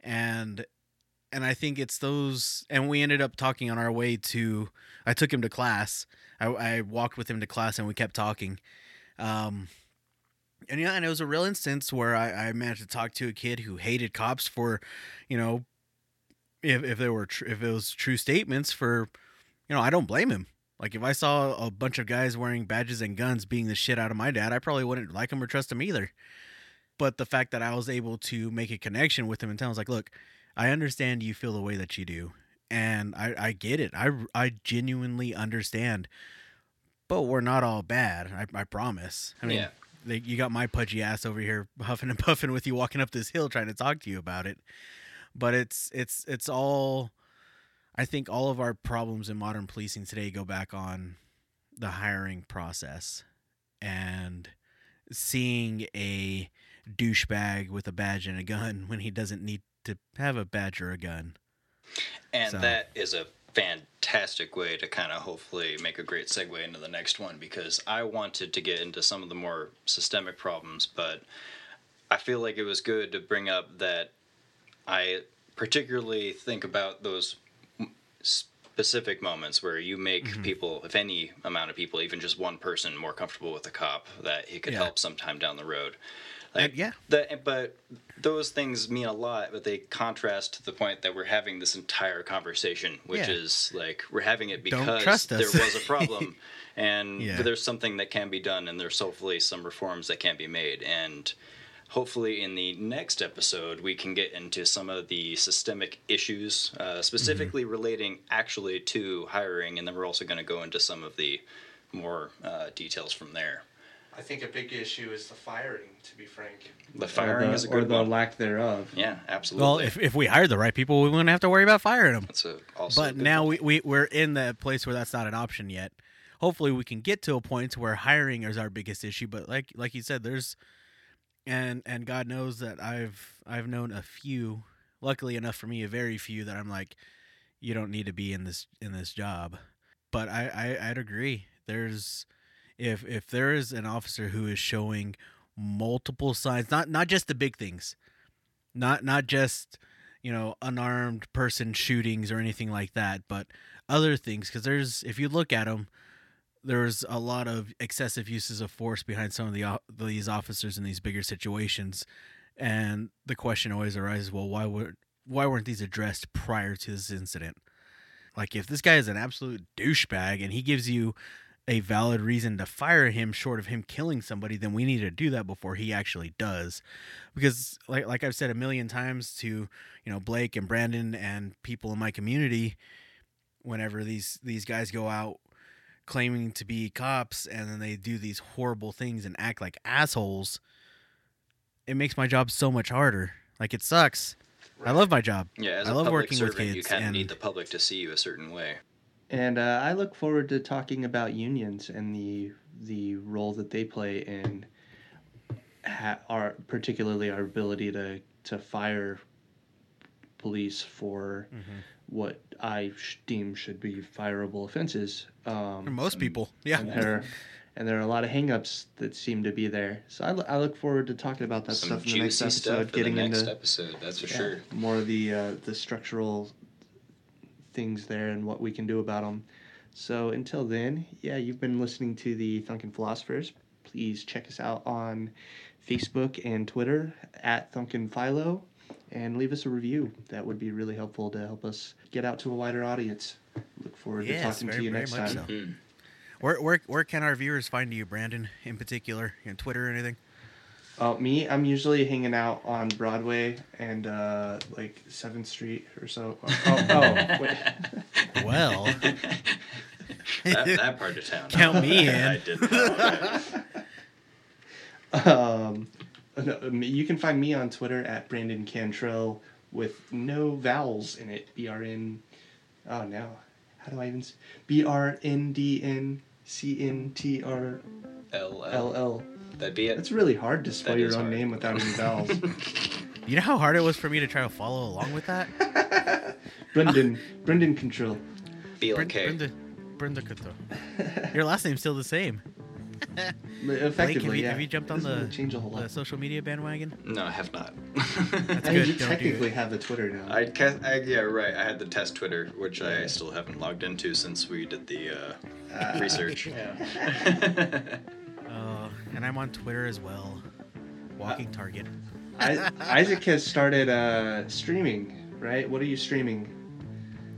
and and I think it's those. And we ended up talking on our way to. I took him to class. I, I walked with him to class, and we kept talking. Um, and yeah, and it was a real instance where I, I managed to talk to a kid who hated cops for, you know, if if there were tr- if it was true statements for, you know, I don't blame him. Like if I saw a bunch of guys wearing badges and guns being the shit out of my dad, I probably wouldn't like him or trust him either. But the fact that I was able to make a connection with him and tell him, I was like, look, I understand you feel the way that you do, and I, I get it. I, I genuinely understand, but we're not all bad. I, I promise. I mean, Yeah. They, you got my pudgy ass over here huffing and puffing with you walking up this hill trying to talk to you about it, but it's it's it's all. I think all of our problems in modern policing today go back on the hiring process and seeing a douchebag with a badge and a gun when he doesn't need to have a badge or a gun. And So- that is a fantastic way to kind of hopefully make a great segue into the next one because I wanted to get into some of the more systemic problems, but I feel like it was good to bring up that I particularly think about those specific moments where you make Mm-hmm. people, if any amount of people, even just one person, more comfortable with a cop that he could Yeah. help sometime down the road. And- yeah. The, but those things mean a lot, but they contrast to the point that we're having this entire conversation, which Yeah. is like we're having it because there was a problem, and Yeah. there's something that can be done, and there's hopefully some reforms that can be made, and hopefully in the next episode we can get into some of the systemic issues, uh, specifically Mm-hmm. relating actually to hiring, and then we're also going to go into some of the more uh, details from there. I think a big issue is the firing. To be frank, The firing or the, is a or good the one. lack thereof. Yeah, absolutely. Well, if, if we hired the right people, we wouldn't have to worry about firing them. That's a, also But good now point. we, we, we're in the place where that's not an option yet. Hopefully, we can get to a point where hiring is our biggest issue. But like like you said, there's and and God knows that I've I've known a few. Luckily enough for me, a very few that I'm like, you don't need to be in this in this job. But I, I I'd agree. There's if if there is an officer who is showing multiple signs, not not just the big things, not not just you know unarmed person shootings or anything like that, but other things. Because there's if you look at them, there's a lot of excessive uses of force behind some of the these officers in these bigger situations, and the question always arises: Well, why would why weren't these addressed prior to this incident? Like, if this guy is an absolute douchebag and he gives you a valid reason to fire him short of him killing somebody, then we need to do that before he actually does. Because like like I've said a million times to, you know, Blake and Brandon and people in my community, whenever these these guys go out claiming to be cops and then they do these horrible things and act like assholes, it makes my job so much harder. Like it sucks. I love my job. Yeah, as I a love working with servant, you kids kind of and- need the public to see you a certain way. And uh, I look forward to talking about unions and the the role that they play in ha- our particularly our ability to to fire police for what I sh- deem should be fireable offenses. Um, For most people, yeah. and there and there are a lot of hangups that seem to be there. So I, I look forward to talking about that Some stuff in the next episode, stuff for the getting next into episode. That's for yeah, sure. more of the uh, the structural things there and what we can do about them. So until then, yeah, you've been listening to the Thunken Philosophers. Please check us out on Facebook and Twitter at Thunken Philo, and leave us a review. That would be really helpful to help us get out to a wider audience. Look forward Yes, to talking very- to you very next much time. so. Mm. Where where where can our viewers find you, Brandon, in particular, on Twitter or anything? Oh, me, I'm usually hanging out on Broadway and uh, like Seventh Street or so. Oh, oh wait. Well, that, that part of town. Count me in. I did that. Um, no, you can find me on Twitter at Brandon Cantrell with no vowels in it. B R N. Oh, now how do I even? s- B R N D N C N T R L L L. L. That'd be it. It's really hard to spell That your own hard. name without any vowels. you know how hard it was for me to try to follow along with that. Brendan, Brendan Control. B L Bren- K. Brenda, Brenda Your last name's still the same. Effectively, Blake, have you, yeah. have you jumped on the, really change a whole the social media bandwagon? No, I have not. That's I good. you Don't technically it. have a Twitter now. I, I yeah right. I had the test Twitter, which I still haven't logged into since we did the uh, Ah. research. Uh, and I'm on Twitter as well. Walking Target. I, Isaac has started uh, streaming, right? What are you streaming?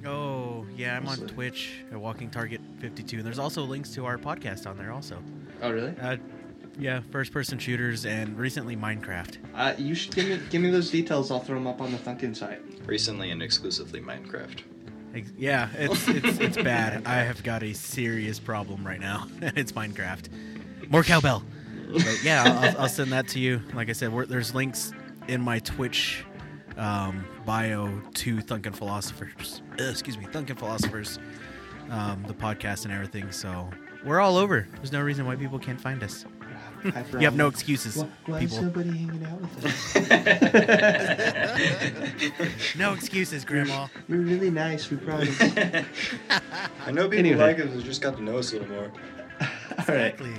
Oh, yeah, I'm on Twitch at Walking Target 52. And there's also links to our podcast on there also. Oh, really? Uh, yeah, first person shooters and recently Minecraft. Uh, you should give me give me those details. I'll throw them up on the Thunken site. Recently and exclusively Minecraft. Ex- Yeah, it's it's it's bad. I have got a serious problem right now, and it's Minecraft. More cowbell. But yeah, I'll, I'll- I'll send that to you. Like I said, we're, there's links in my Twitch um, bio to Thunken Philosophers. uh, excuse me, Thunken Philosophers, um, the podcast and everything. So we're all over. There's no reason why people can't find us. You have no excuses, Why, why is nobody hanging out with us? No excuses, Grandma. We're really nice. We promise. I know people Anyway. like us. They just got to know us a little more. All right. Exactly.